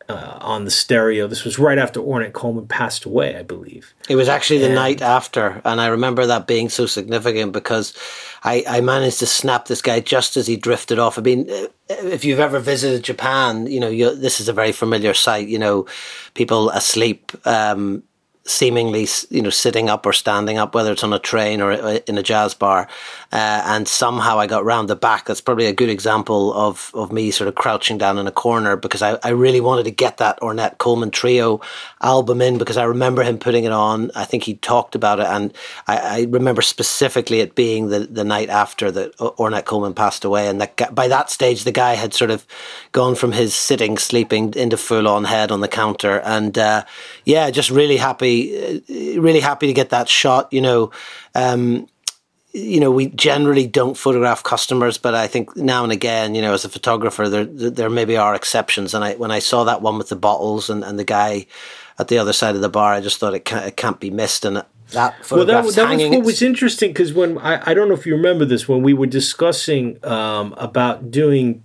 uh, on the stereo. This was right after Ornette Coleman passed away, I believe. It was actually the night after, and I remember that being so significant because I, I managed to snap this guy just as he drifted off. I mean, uh, if you've ever visited Japan, you know this is a very familiar sight. You know, people asleep. Um, seemingly you know sitting up or standing up whether it's on a train or in a jazz bar. Uh, and somehow I got round the back. That's probably a good example of of me sort of crouching down in a corner because I, I really wanted to get that Ornette Coleman trio album in because I remember him putting it on. I think he talked about it. And I, I remember specifically it being the, the night after that Ornette Coleman passed away. And that by that stage the guy had sort of gone from his sitting sleeping into full on head on the counter. And uh, yeah just really happy really happy to get that shot. You know, um, you know, we generally don't photograph customers, but I think now and again, you know, as a photographer, there there maybe are exceptions. And I when I saw that one with the bottles and, and the guy at the other side of the bar, I just thought it can't, it can't be missed. And that well, that, that was what was interesting because when I, I don't know if you remember this when we were discussing um, about doing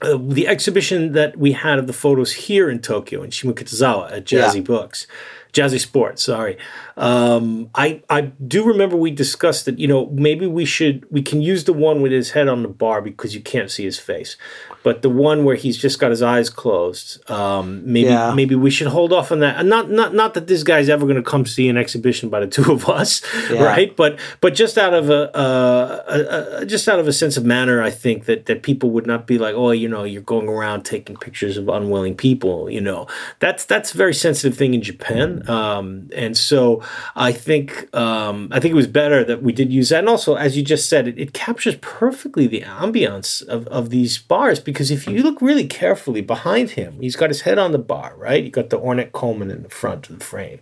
uh, the exhibition that we had of the photos here in Tokyo in Shimokitazawa at Jazzy yeah. Books. Jazzy Sports. Sorry, um, I I do remember we discussed that. You know, maybe we should we can use the one with his head on the bar because you can't see his face, but the one where he's just got his eyes closed. Um, maybe yeah. maybe we should hold off on that. And not not not that this guy's ever going to come see an exhibition by the two of us, yeah. right? But but just out of a, a, a, just out of a sense of manner, I think that that people would not be like, oh, you know, you're going around taking pictures of unwilling people. You know, that's that's a very sensitive thing in Japan. Um, and so I think um, I think it was better that we did use that. And also, as you just said, it, it captures perfectly the ambiance of, of these bars because if you look really carefully behind him, he's got his head on the bar, right? You got the Ornette Coleman in the front of the frame.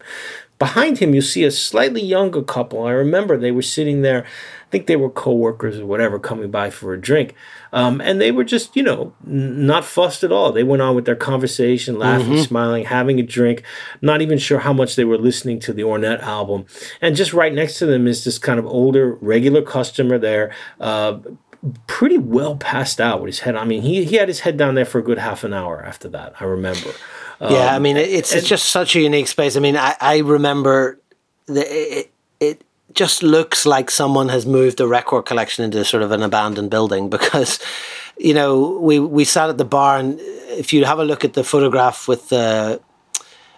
Behind him, you see a slightly younger couple. I remember they were sitting there I think they were co-workers or whatever coming by for a drink um, and they were just you know n- not fussed at all. They went on with their conversation laughing mm-hmm. smiling having a drink not even sure how much they were listening to the ornette album. And just right next to them is this kind of older regular customer there uh, pretty well passed out with his head i mean he, he had his head down there for a good half an hour after that i remember. Yeah um, i mean it's, it's just such a unique space. I mean i, I remember the, it, it just looks like someone has moved the record collection into sort of an abandoned building because you know we we sat at the bar and if you have a look at the photograph with the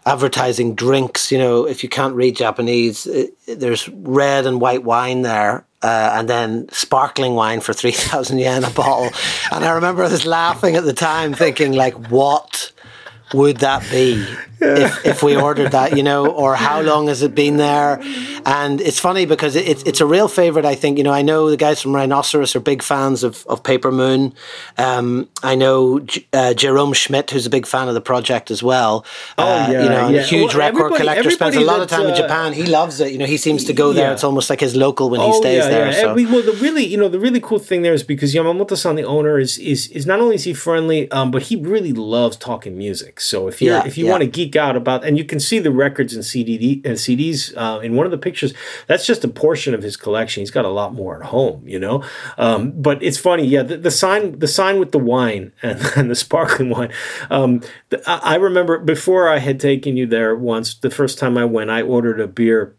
advertising drinks you know if you can't read japanese it, there's red and white wine there uh, and then sparkling wine for 3000 yen a bottle. And i remember was laughing at the time thinking like what would that be if, if we ordered that, you know, or how long has it been there? And it's funny because it, it's it's a real favorite. I think you know. I know the guys from Rhinoceros are big fans of, of Paper Moon. Um, I know uh, Jerome Schmidt, who's a big fan of the project as well. Oh uh, yeah, you know, yeah. a huge well, record collector. Spends a lot of time uh, in Japan. He loves it. You know, he seems to go there. Yeah. It's almost like his local when oh, he stays yeah, there. Yeah. So. We, well, the really you know the really cool thing there is because Yamamoto-san, the owner, is is is not only is he friendly, um, but he really loves talking music. So if you if you want to geek out about and you can see the records and CD and CDs uh, in one of the pictures. That's just a portion of his collection. He's got a lot more at home, you know. Um, but it's funny, yeah. The, the, sign, the sign with the wine and, and the sparkling wine. Um, the, I remember before I had taken you there once. The first time I went, I ordered a beer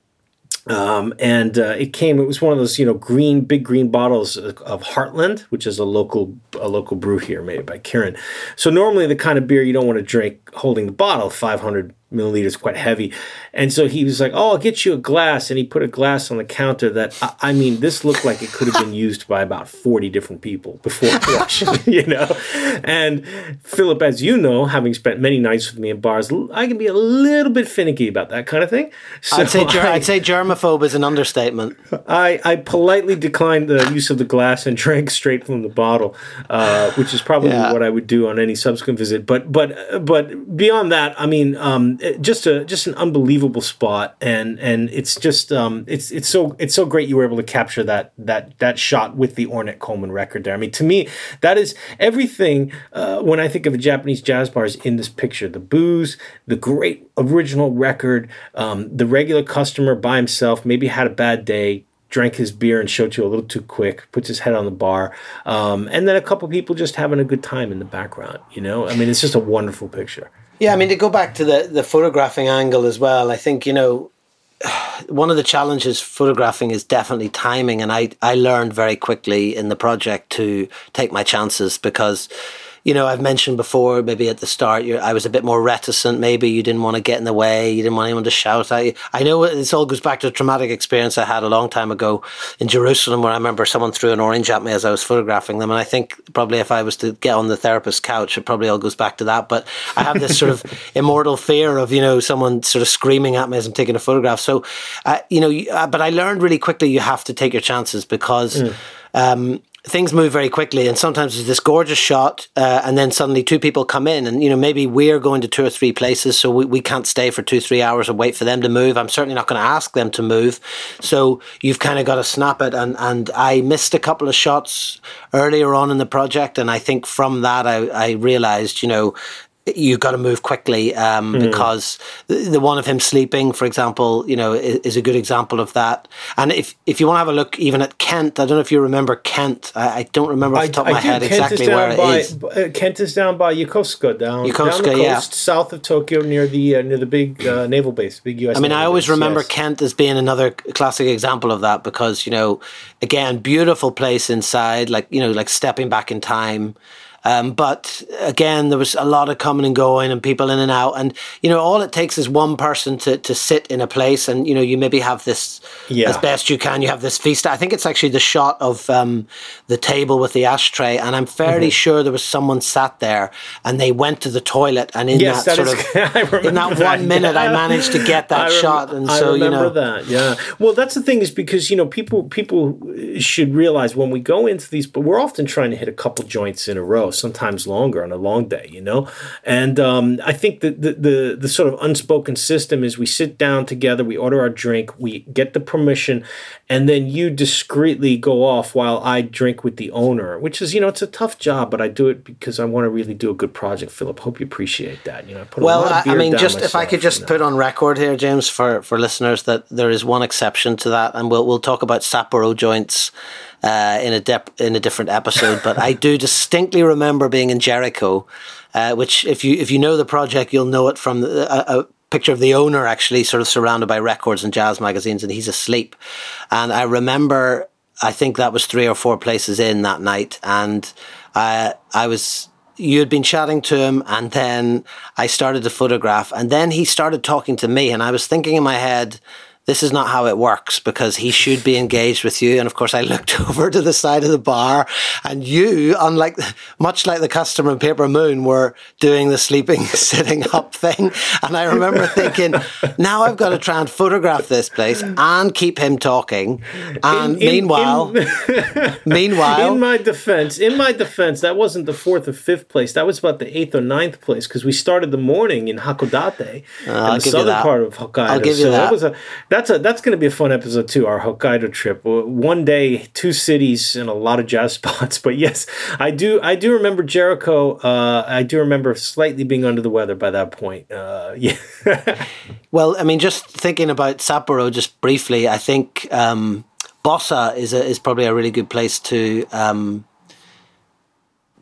um, and uh, it came. It was one of those, you know, green, big green bottles of Heartland, which is a local a local brew here made by Kirin. So normally the kind of beer you don't want to drink holding the bottle, 500 milliliters, quite heavy. And so he was like, "Oh, I'll get you a glass," and he put a glass on the counter that I, I mean, this looked like it could have been used by about forty different people before washing, you know. And Philip, as you know, having spent many nights with me in bars, I can be a little bit finicky about that kind of thing. So I'd say ger- I, I'd say germaphobe is an understatement. I I politely declined the use of the glass and drank straight from the bottle, uh, which is probably yeah. what I would do on any subsequent visit. But but but beyond that, I mean. Um, just a just an unbelievable spot, and and it's just um, it's it's so it's so great you were able to capture that that that shot with the Ornette Coleman record there. I mean, to me, that is everything. Uh, when I think of the Japanese jazz bars in this picture, the booze, the great original record, um, the regular customer by himself maybe had a bad day, drank his beer and showed you a little too quick, puts his head on the bar, um, and then a couple people just having a good time in the background. You know, I mean, it's just a wonderful picture. Yeah, I mean to go back to the the photographing angle as well. I think you know one of the challenges photographing is definitely timing, and I I learned very quickly in the project to take my chances because you know, I've mentioned before, maybe at the start, I was a bit more reticent. Maybe you didn't want to get in the way. You didn't want anyone to shout at you. I know this all goes back to a traumatic experience I had a long time ago in Jerusalem where I remember someone threw an orange at me as I was photographing them. And I think probably if I was to get on the therapist's couch, it probably all goes back to that. But I have this sort of immortal fear of, you know, someone sort of screaming at me as I'm taking a photograph. So, uh, you know, uh, but I learned really quickly you have to take your chances because. Mm. Um, things move very quickly and sometimes there's this gorgeous shot uh, and then suddenly two people come in and you know maybe we're going to two or three places so we, we can't stay for two three hours and wait for them to move. I'm certainly not going to ask them to move. So you've kind of got to snap it and and i missed a couple of shots earlier on in the project and i think from that i, I realized you know you've got to move quickly um, mm. because the, one of him sleeping, for example, you know, is, is, a good example of that. And if if you want to have a look even at Kent, I don't know if you remember Kent. I, I don't remember off the top I, of my head Kent exactly where by, it is. Uh, Kent is down by Yokosuka, down, Yokosuka, down the coast, yeah. south of Tokyo, near the uh, near the big uh, naval base, big U.S. I mean, I always base, remember yes. Kent as being another classic example of that because you know, again, beautiful place inside, like you know, like stepping back in time. Um, but again, there was a lot of coming and going and people in and out. And, you know, all it takes is one person to, to sit in a place and, you know, you maybe have this yeah. as best you can. You have this feast. I think it's actually the shot of um, the table with the ashtray. And I'm fairly mm-hmm. sure there was someone sat there and they went to the toilet. And in yes, that, that sort of, in that, that, one minute, yeah. I managed to get that rem- shot. And so, you know. that. Yeah. Well, that's the thing is because, you know, people, people should realize when we go into these, but we're often trying to hit a couple joints in a row sometimes longer on a long day, you know? And um, I think that the, the, the sort of unspoken system is we sit down together, we order our drink, we get the permission, and then you discreetly go off while I drink with the owner, which is, you know, it's a tough job, but I do it because I want to really do a good project, Philip. Hope you appreciate that. You know, I put well, I, I, mean, just myself, if I could just you know? put on record here, James, for, for listeners, that there is one exception to that, and we'll, we'll talk about Sapporo joints uh, in a dep- in a different episode. but I do distinctly remember being in Jericho, uh, which if you if you know the project, you'll know it from the, a, a picture of the owner actually sort of surrounded by records and jazz magazines, and he's asleep. And I remember, I think that was three or four places in that night, and I I was you had been chatting to him and then I started to photograph and then he started talking to me and I was thinking in my head this is not how it works because he should be engaged with you. And of course, I looked over to the side of the bar, and you, unlike much like the customer in Paper Moon, were doing the sleeping, sitting up thing. And I remember thinking, now I've got to try and photograph this place and keep him talking. And in, in, meanwhile, in, meanwhile, in my defense, in my defense, that wasn't the fourth or fifth place. That was about the eighth or ninth place because we started the morning in Hakodate, uh, in the southern part of Hokkaido. I'll give you so that. that was a that's a that's going to be a fun episode too. Our Hokkaido trip, one day, two cities, and a lot of jazz spots. But yes, I do I do remember Jericho. Uh, I do remember slightly being under the weather by that point. Uh, yeah. well, I mean, just thinking about Sapporo, just briefly, I think um, Bossa is a, is probably a really good place to. Um,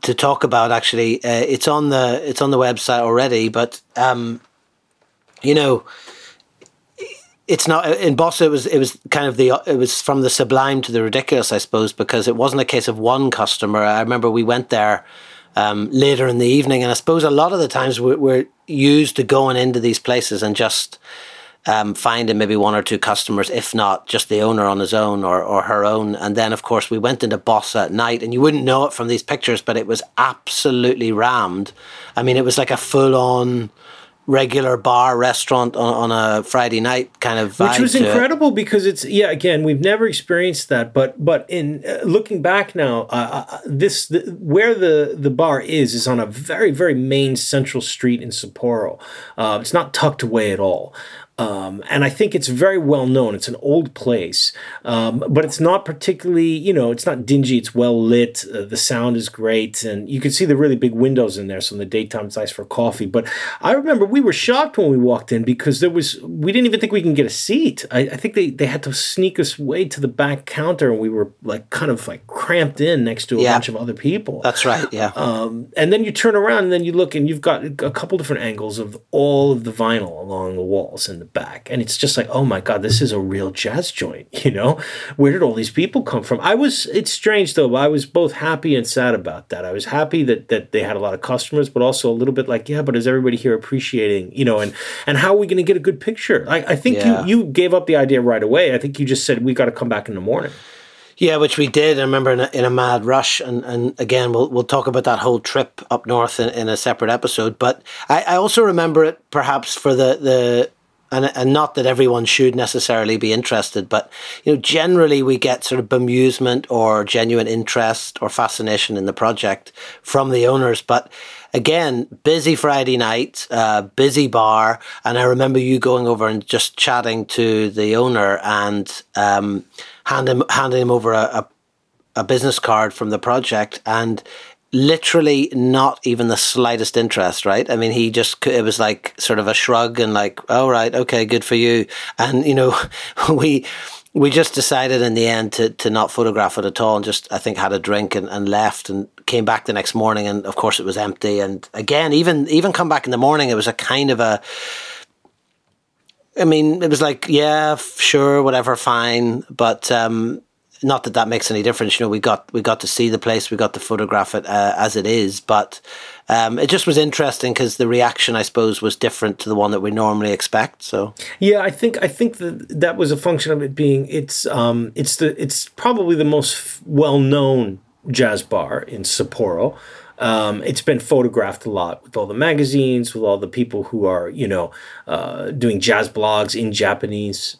to talk about actually, uh, it's on the it's on the website already, but um, you know, it's not in Bossa. It was it was kind of the it was from the sublime to the ridiculous, I suppose, because it wasn't a case of one customer. I remember we went there um, later in the evening. And I suppose a lot of the times we're, we're used to going into these places and just um, finding maybe one or two customers, if not just the owner on his own or, or her own. And then, of course, we went into Bossa at night, and you wouldn't know it from these pictures, but it was absolutely rammed. I mean, it was like a full on regular bar restaurant on, on a Friday night kind of which was incredible it. because it's yeah again we've never experienced that but but in uh, looking back now uh, uh, this the, where the the bar is is on a very very main central street in Sapporo uh, it's not tucked away at all um, and I think it's very well known. It's an old place, um, but it's not particularly, you know, it's not dingy. It's well lit. Uh, the sound is great. And you can see the really big windows in there. So in the daytime, it's nice for coffee. But I remember we were shocked when we walked in because there was, we didn't even think we can get a seat. I, I think they, they had to sneak us way to the back counter and we were like kind of like cramped in next to a yeah. bunch of other people. That's right. Yeah. Um, and then you turn around and then you look and you've got a couple different angles of all of the vinyl along the walls and the back. And it's just like, oh my God, this is a real jazz joint, you know? Where did all these people come from? I was, it's strange though, I was both happy and sad about that. I was happy that, that they had a lot of customers, but also a little bit like, yeah, but is everybody here appreciating, you know, and, and how are we going to get a good picture? I, I think yeah. you, you gave up the idea right away. I think you just said, we got to come back in the morning. Yeah, which we did. I remember in a, in a mad rush, and, and again, we'll we'll talk about that whole trip up north in, in a separate episode. But I, I also remember it perhaps for the the and and not that everyone should necessarily be interested, but you know, generally we get sort of bemusement or genuine interest or fascination in the project from the owners. But again, busy Friday night, uh, busy bar, and I remember you going over and just chatting to the owner and um, handing handing him over a, a a business card from the project and literally not even the slightest interest, right? I mean, he just, it was like sort of a shrug and like, oh, right, okay, good for you. And, you know, we, we just decided in the end to, to not photograph it at all and just, I think, had a drink and, and left and came back the next morning. And of course, it was empty. And again, even, even come back in the morning, it was a kind of a, I mean, it was like, yeah, sure, whatever, fine. But, um, not that that makes any difference. You know, we got we got to see the place, we got to photograph it uh, as it is, but um, it just was interesting because the reaction, I suppose, was different to the one that we normally expect. So yeah, I think I think that that was a function of it being it's um, it's the it's probably the most well known jazz bar in Sapporo. Um, it's been photographed a lot with all the magazines, with all the people who are, you know, uh, doing jazz blogs in Japanese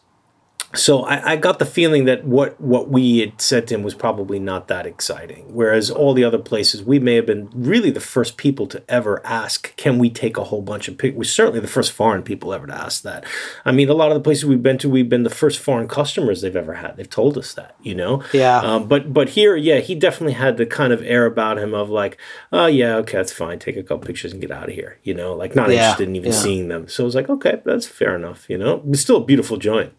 so I, I, got the feeling that what what we had said to him was probably not that exciting. Whereas all the other places, we may have been really the first people to ever ask, "Can we take a whole bunch of pictures?" We're certainly the first foreign people ever to ask that. I mean, a lot of the places we've been to, we've been the first foreign customers they've ever had. They've told us that, you know. Yeah. Um, but but here, yeah, he definitely had the kind of air about him of like, "Oh yeah, okay, that's fine. Take a couple pictures and get out of here," you know, like not yeah. interested in even yeah. seeing them. So it was like, okay, that's fair enough, you know. It's still a beautiful joint.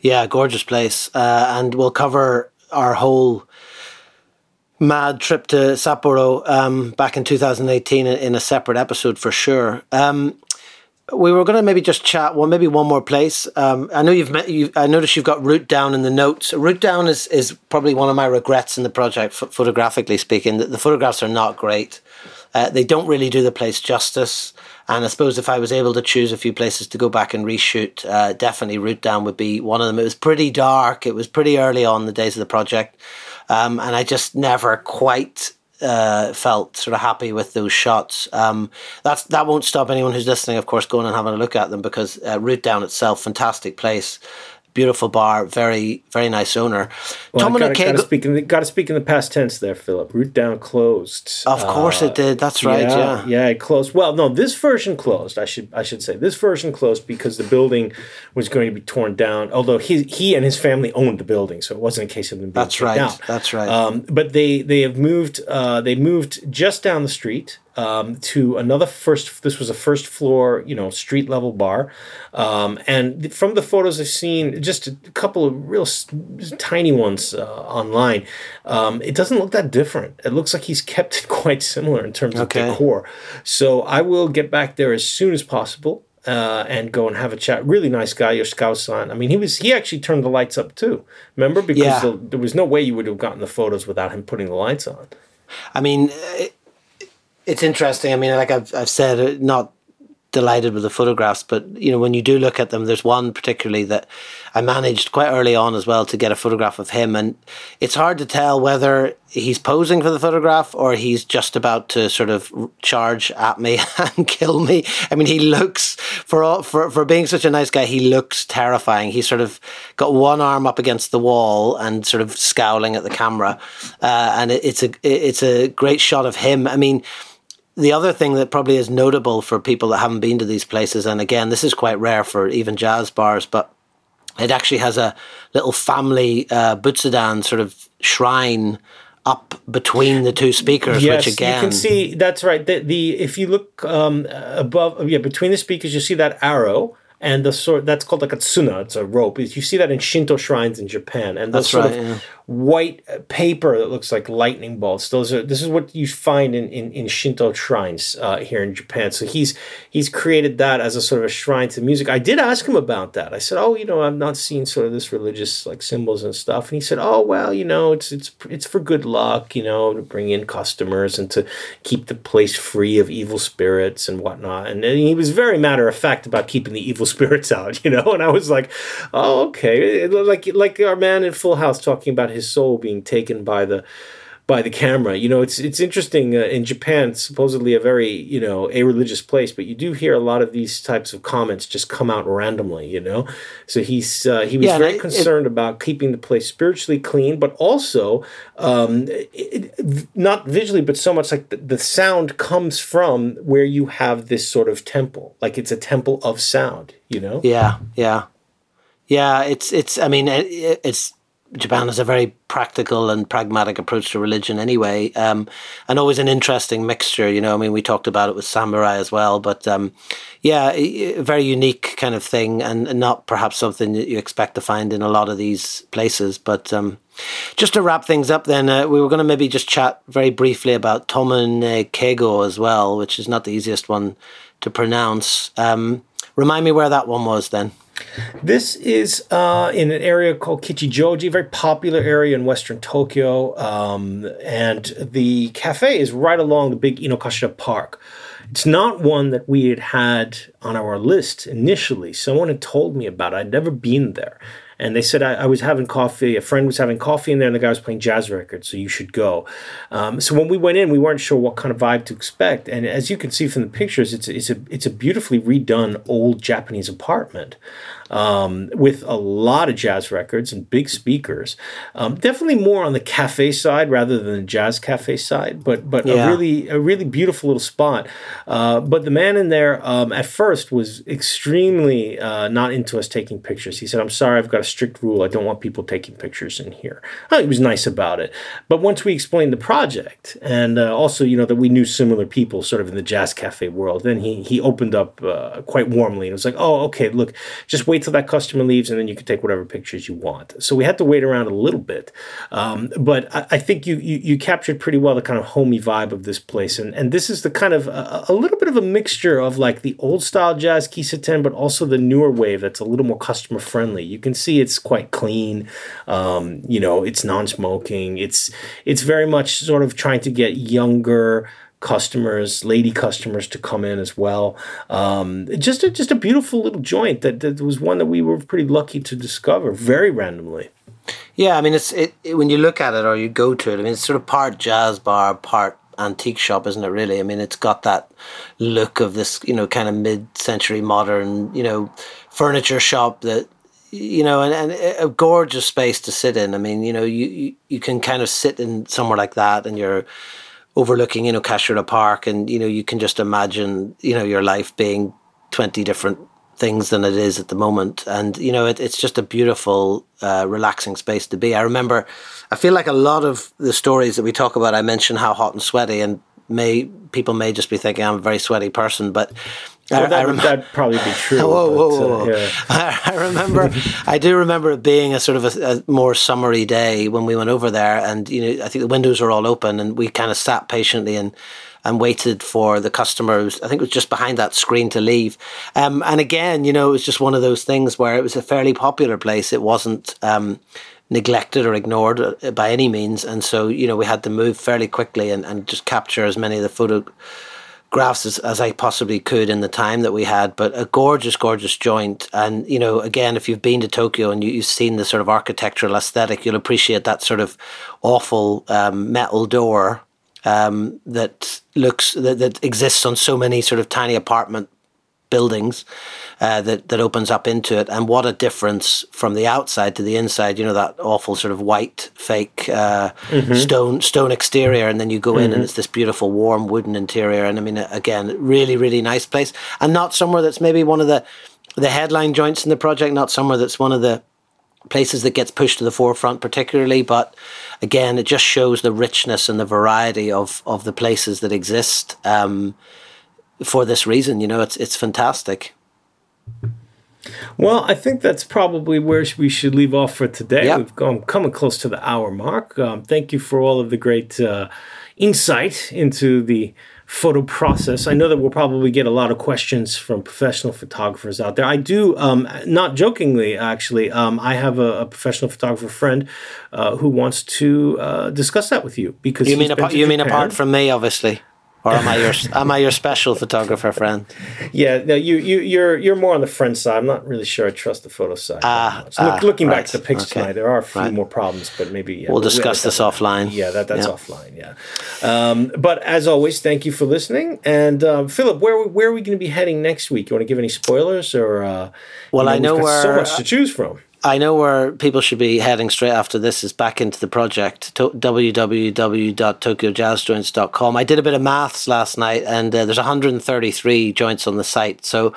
Yeah, gorgeous place. Uh, and we'll cover our whole mad trip to Sapporo um, back in 2018 in a separate episode for sure. Um, we were going to maybe just chat well maybe one more place um, i know you've met you i noticed you've got root down in the notes root down is, is probably one of my regrets in the project photographically speaking the, the photographs are not great uh, they don't really do the place justice and I suppose if I was able to choose a few places to go back and reshoot, uh, definitely Root Down would be one of them. It was pretty dark. It was pretty early on the days of the project. Um, and I just never quite uh, felt sort of happy with those shots. Um, that's that won't stop anyone who's listening, of course, going and having a look at them because uh, Root Down itself, fantastic place beautiful bar, very very nice owner. Well, Tom gotta, gotta, speak in the, gotta speak in the past tense there, Philip. Root down closed. Of course uh, it did. That's right. Yeah, yeah, yeah, it closed. Well, no, this version closed. I should I should say this version closed because the building was going to be torn down. Although he he and his family owned the building, so it wasn't a case of them being That's right. Down. That's right. Um, but they they have moved. Uh, they moved just down the street um, to another first. This was a first floor, you know, street level bar, um, and from the photos I've seen, just a couple of real tiny ones uh, online. Um, it doesn't look that different. It looks like he's kept it quite similar in terms okay. of decor. So I will get back there as soon as possible. Uh, and go and have a chat. Really nice guy, your scout son. I mean, he was he actually turned the lights up too. Remember, because yeah. the, there was no way you would have gotten the photos without him putting the lights on. I mean, it's interesting. I mean, like I've I've said, uh, not delighted with the photographs, but you know, when you do look at them, there's one particularly that I managed quite early on as well to get a photograph of him, and it's hard to tell whether he's posing for the photograph or he's just about to sort of charge at me and kill me. I mean, he looks for all, for for being such a nice guy, he looks terrifying. He's sort of got one arm up against the wall and sort of scowling at the camera, uh, and it, it's a it's a great shot of him. I mean the other thing that probably is notable for people that haven't been to these places, and again, this is quite rare for even jazz bars, but it actually has a little family uh, Butsudan sort of shrine up between the two speakers, yes, which again you can see. That's right. The, the if you look um, above, yeah, between the speakers, you see that arrow and the sort that's called like a tsuna. It's a rope. You see that in Shinto shrines in Japan, and that's sort right, of yeah. White paper that looks like lightning bolts. Those are this is what you find in in, in Shinto shrines uh, here in Japan. So he's he's created that as a sort of a shrine to music. I did ask him about that. I said, oh, you know, I've not seen sort of this religious like symbols and stuff, and he said, oh, well, you know, it's it's it's for good luck, you know, to bring in customers and to keep the place free of evil spirits and whatnot. And, and he was very matter of fact about keeping the evil spirits out, you know. And I was like, oh, okay, like like our man in Full House talking about his soul being taken by the by the camera. You know, it's it's interesting uh, in Japan, supposedly a very you know a religious place, but you do hear a lot of these types of comments just come out randomly. You know, so he's uh, he was yeah, very it, concerned it, about keeping the place spiritually clean, but also um, it, not visually, but so much like the, the sound comes from where you have this sort of temple, like it's a temple of sound. You know? Yeah, yeah, yeah. It's it's. I mean, it's Japan has a very practical and pragmatic approach to religion anyway, um, and always an interesting mixture. You know, I mean, we talked about it with samurai as well, but um, yeah, a very unique kind of thing, and not perhaps something that you expect to find in a lot of these places. But um, just to wrap things up, then uh, we were going to maybe just chat very briefly about Tomen Keigo as well, which is not the easiest one to pronounce. Um, remind me where that one was then. This is uh, in an area called Kichijoji, a very popular area in western Tokyo. Um, and the cafe is right along the big Inokashira Park. It's not one that we had had on our list initially. Someone had told me about it. I'd never been there and they said I, I, was having coffee. A friend was having coffee in there, and the guy was playing jazz records, so you should go. Um, so when we went in, we weren't sure what kind of vibe to expect, and as you can see from the pictures, it's it's a it's a beautifully redone old Japanese apartment um, with a lot of jazz records and big speakers. Um, definitely more on the cafe side rather than the jazz cafe side, but but yeah. a really a really beautiful little spot. Uh, but the man in there um, at first was extremely uh, not into us taking pictures. He said, "I'm sorry, I've got a strict rule. I don't want people taking pictures in here." Oh, he was nice about it. But once we explained the project and uh, also you know that we knew similar people sort of in the jazz cafe world, then he he opened up uh, quite warmly and was like, "Oh, okay, look, just wait." Wait till that customer leaves and then you can take whatever pictures you want. So we had to wait around a little bit. Um, but I, I think you, you, you captured pretty well the kind of homey vibe of this place. And, and this is the kind of a, a little bit of a mixture of like the old style jazz kissaten, but also the newer wave that's a little more customer friendly. You can see it's quite clean. Um, you know, it's non smoking. It's, it's very much sort of trying to get younger, customers, lady customers to come in as well. Um, just a, just a beautiful little joint that, that was one that we were pretty lucky to discover very randomly. Yeah, I mean, it's it, it, when you look at it or you go to it. I mean, it's sort of part jazz bar, part antique shop, isn't it? Really, I mean, it's got that look of this, you know, kind of mid-century modern, you know, furniture shop that you know, and, and a gorgeous space to sit in. I mean, you know, you, you, you can kind of sit in somewhere like that and you're overlooking, you know, Kashira Park, and you know, you can just imagine, you know, your life being twenty different things than it is at the moment, and you know, it, it's just a beautiful, uh, relaxing space to be. I remember, I feel like a lot of the stories that we talk about, I mention how hot and sweaty, and may people may just be thinking I'm a very sweaty person, but well, that I rem- would probably be true. whoa, whoa, whoa, whoa. Uh, yeah. I, I, remember, I do remember it being a sort of a, a, more summery day when we went over there, and you know, I think the windows were all open, and we kind of sat patiently and and waited for the customers. I think it was just behind that screen to leave. Um, and again, you know, it was just one of those things where it was a fairly popular place. It wasn't. Um, neglected or ignored uh, by any means. And so, you know, we had to move fairly quickly and, and just capture as many of the photographs as, as I possibly could in the time that we had. But a gorgeous, gorgeous joint. And, you know, again, if you've been to Tokyo and you, you've seen the sort of architectural aesthetic, you'll appreciate that sort of awful um, metal door um, that looks that, that exists on so many sort of tiny apartment buildings uh, that that opens up into it, and what a difference from the outside to the inside. You know that awful sort of white fake uh, mm-hmm. stone stone exterior, and then you go mm-hmm. in and mm-hmm. it's this beautiful warm wooden interior. And I mean, again, really really nice place, and not somewhere that's maybe one of the the headline joints in the project, not somewhere that's one of the places that gets pushed to the forefront particularly but again it just shows the richness and the variety of of the places that exist um, for this reason. You know, it's it's fantastic. Well, I think that's probably where we should leave off for today. Yep. We've gone coming close to the hour mark. Um, thank you for all of the great uh, insight into the photo process. I know that we'll probably get a lot of questions from professional photographers out there. I do, um, not jokingly, actually, um, I have a, a, professional photographer friend uh, who wants to uh, discuss that with you because you mean apart, you mean apart from me, obviously. Or am I your am I your special photographer friend? Yeah, no, you you you're you're more on the friend side. I'm not really sure I trust the photo side. Ah, Look, ah looking right. back to the pictures okay. tonight, there are a few right. more problems, but maybe yeah, we'll discuss this offline. Yeah, that that's offline. Yeah, um, but as always, thank you for listening. And uh, Philip, where where are we going to be heading next week? You want to give any spoilers or? Uh, well, you know, I know where so much to choose from. I know where people should be heading straight after this is back into the project to- www.tokyojazzjoints.com. I did a bit of maths last night and uh, there's 133 joints on the site. So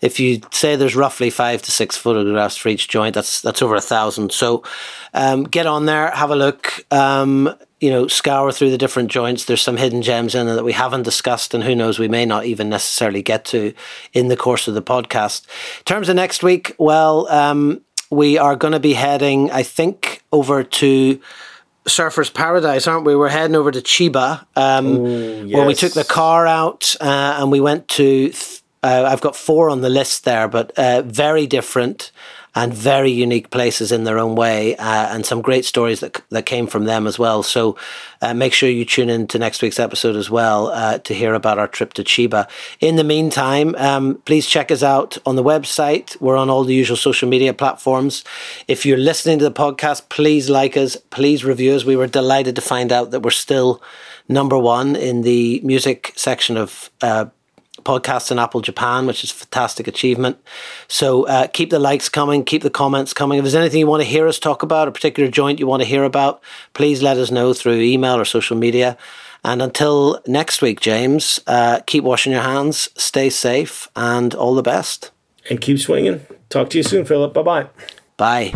if you say there's roughly five to six photographs for each joint, that's that's over a thousand. So um, get on there, have a look. Um, you know, scour through the different joints. There's some hidden gems in there that we haven't discussed, and who knows, we may not even necessarily get to in the course of the podcast. In terms of next week, well, um, we are going to be heading, I think, over to Surfer's Paradise, aren't we? We're heading over to Chiba, um, Ooh, yes. where we took the car out uh, and we went to. Th- uh, I've got four on the list there, but uh, very different and very unique places in their own way, uh, and some great stories that that came from them as well. So uh, make sure you tune in to next week's episode as well uh, to hear about our trip to Chiba. In the meantime, um, please check us out on the website. We're on all the usual social media platforms. If you're listening to the podcast, please like us, please review us. We were delighted to find out that we're still number one in the music section of uh, podcasts in Apple Japan, which is a fantastic achievement. So uh, keep the likes coming, keep the comments coming. If there's anything you want to hear us talk about, a particular joint you want to hear about, please let us know through email or social media. And until next week, James, uh, keep washing your hands, stay safe, and all the best. And keep swinging. Talk to you soon, Philip. Bye-bye. Bye.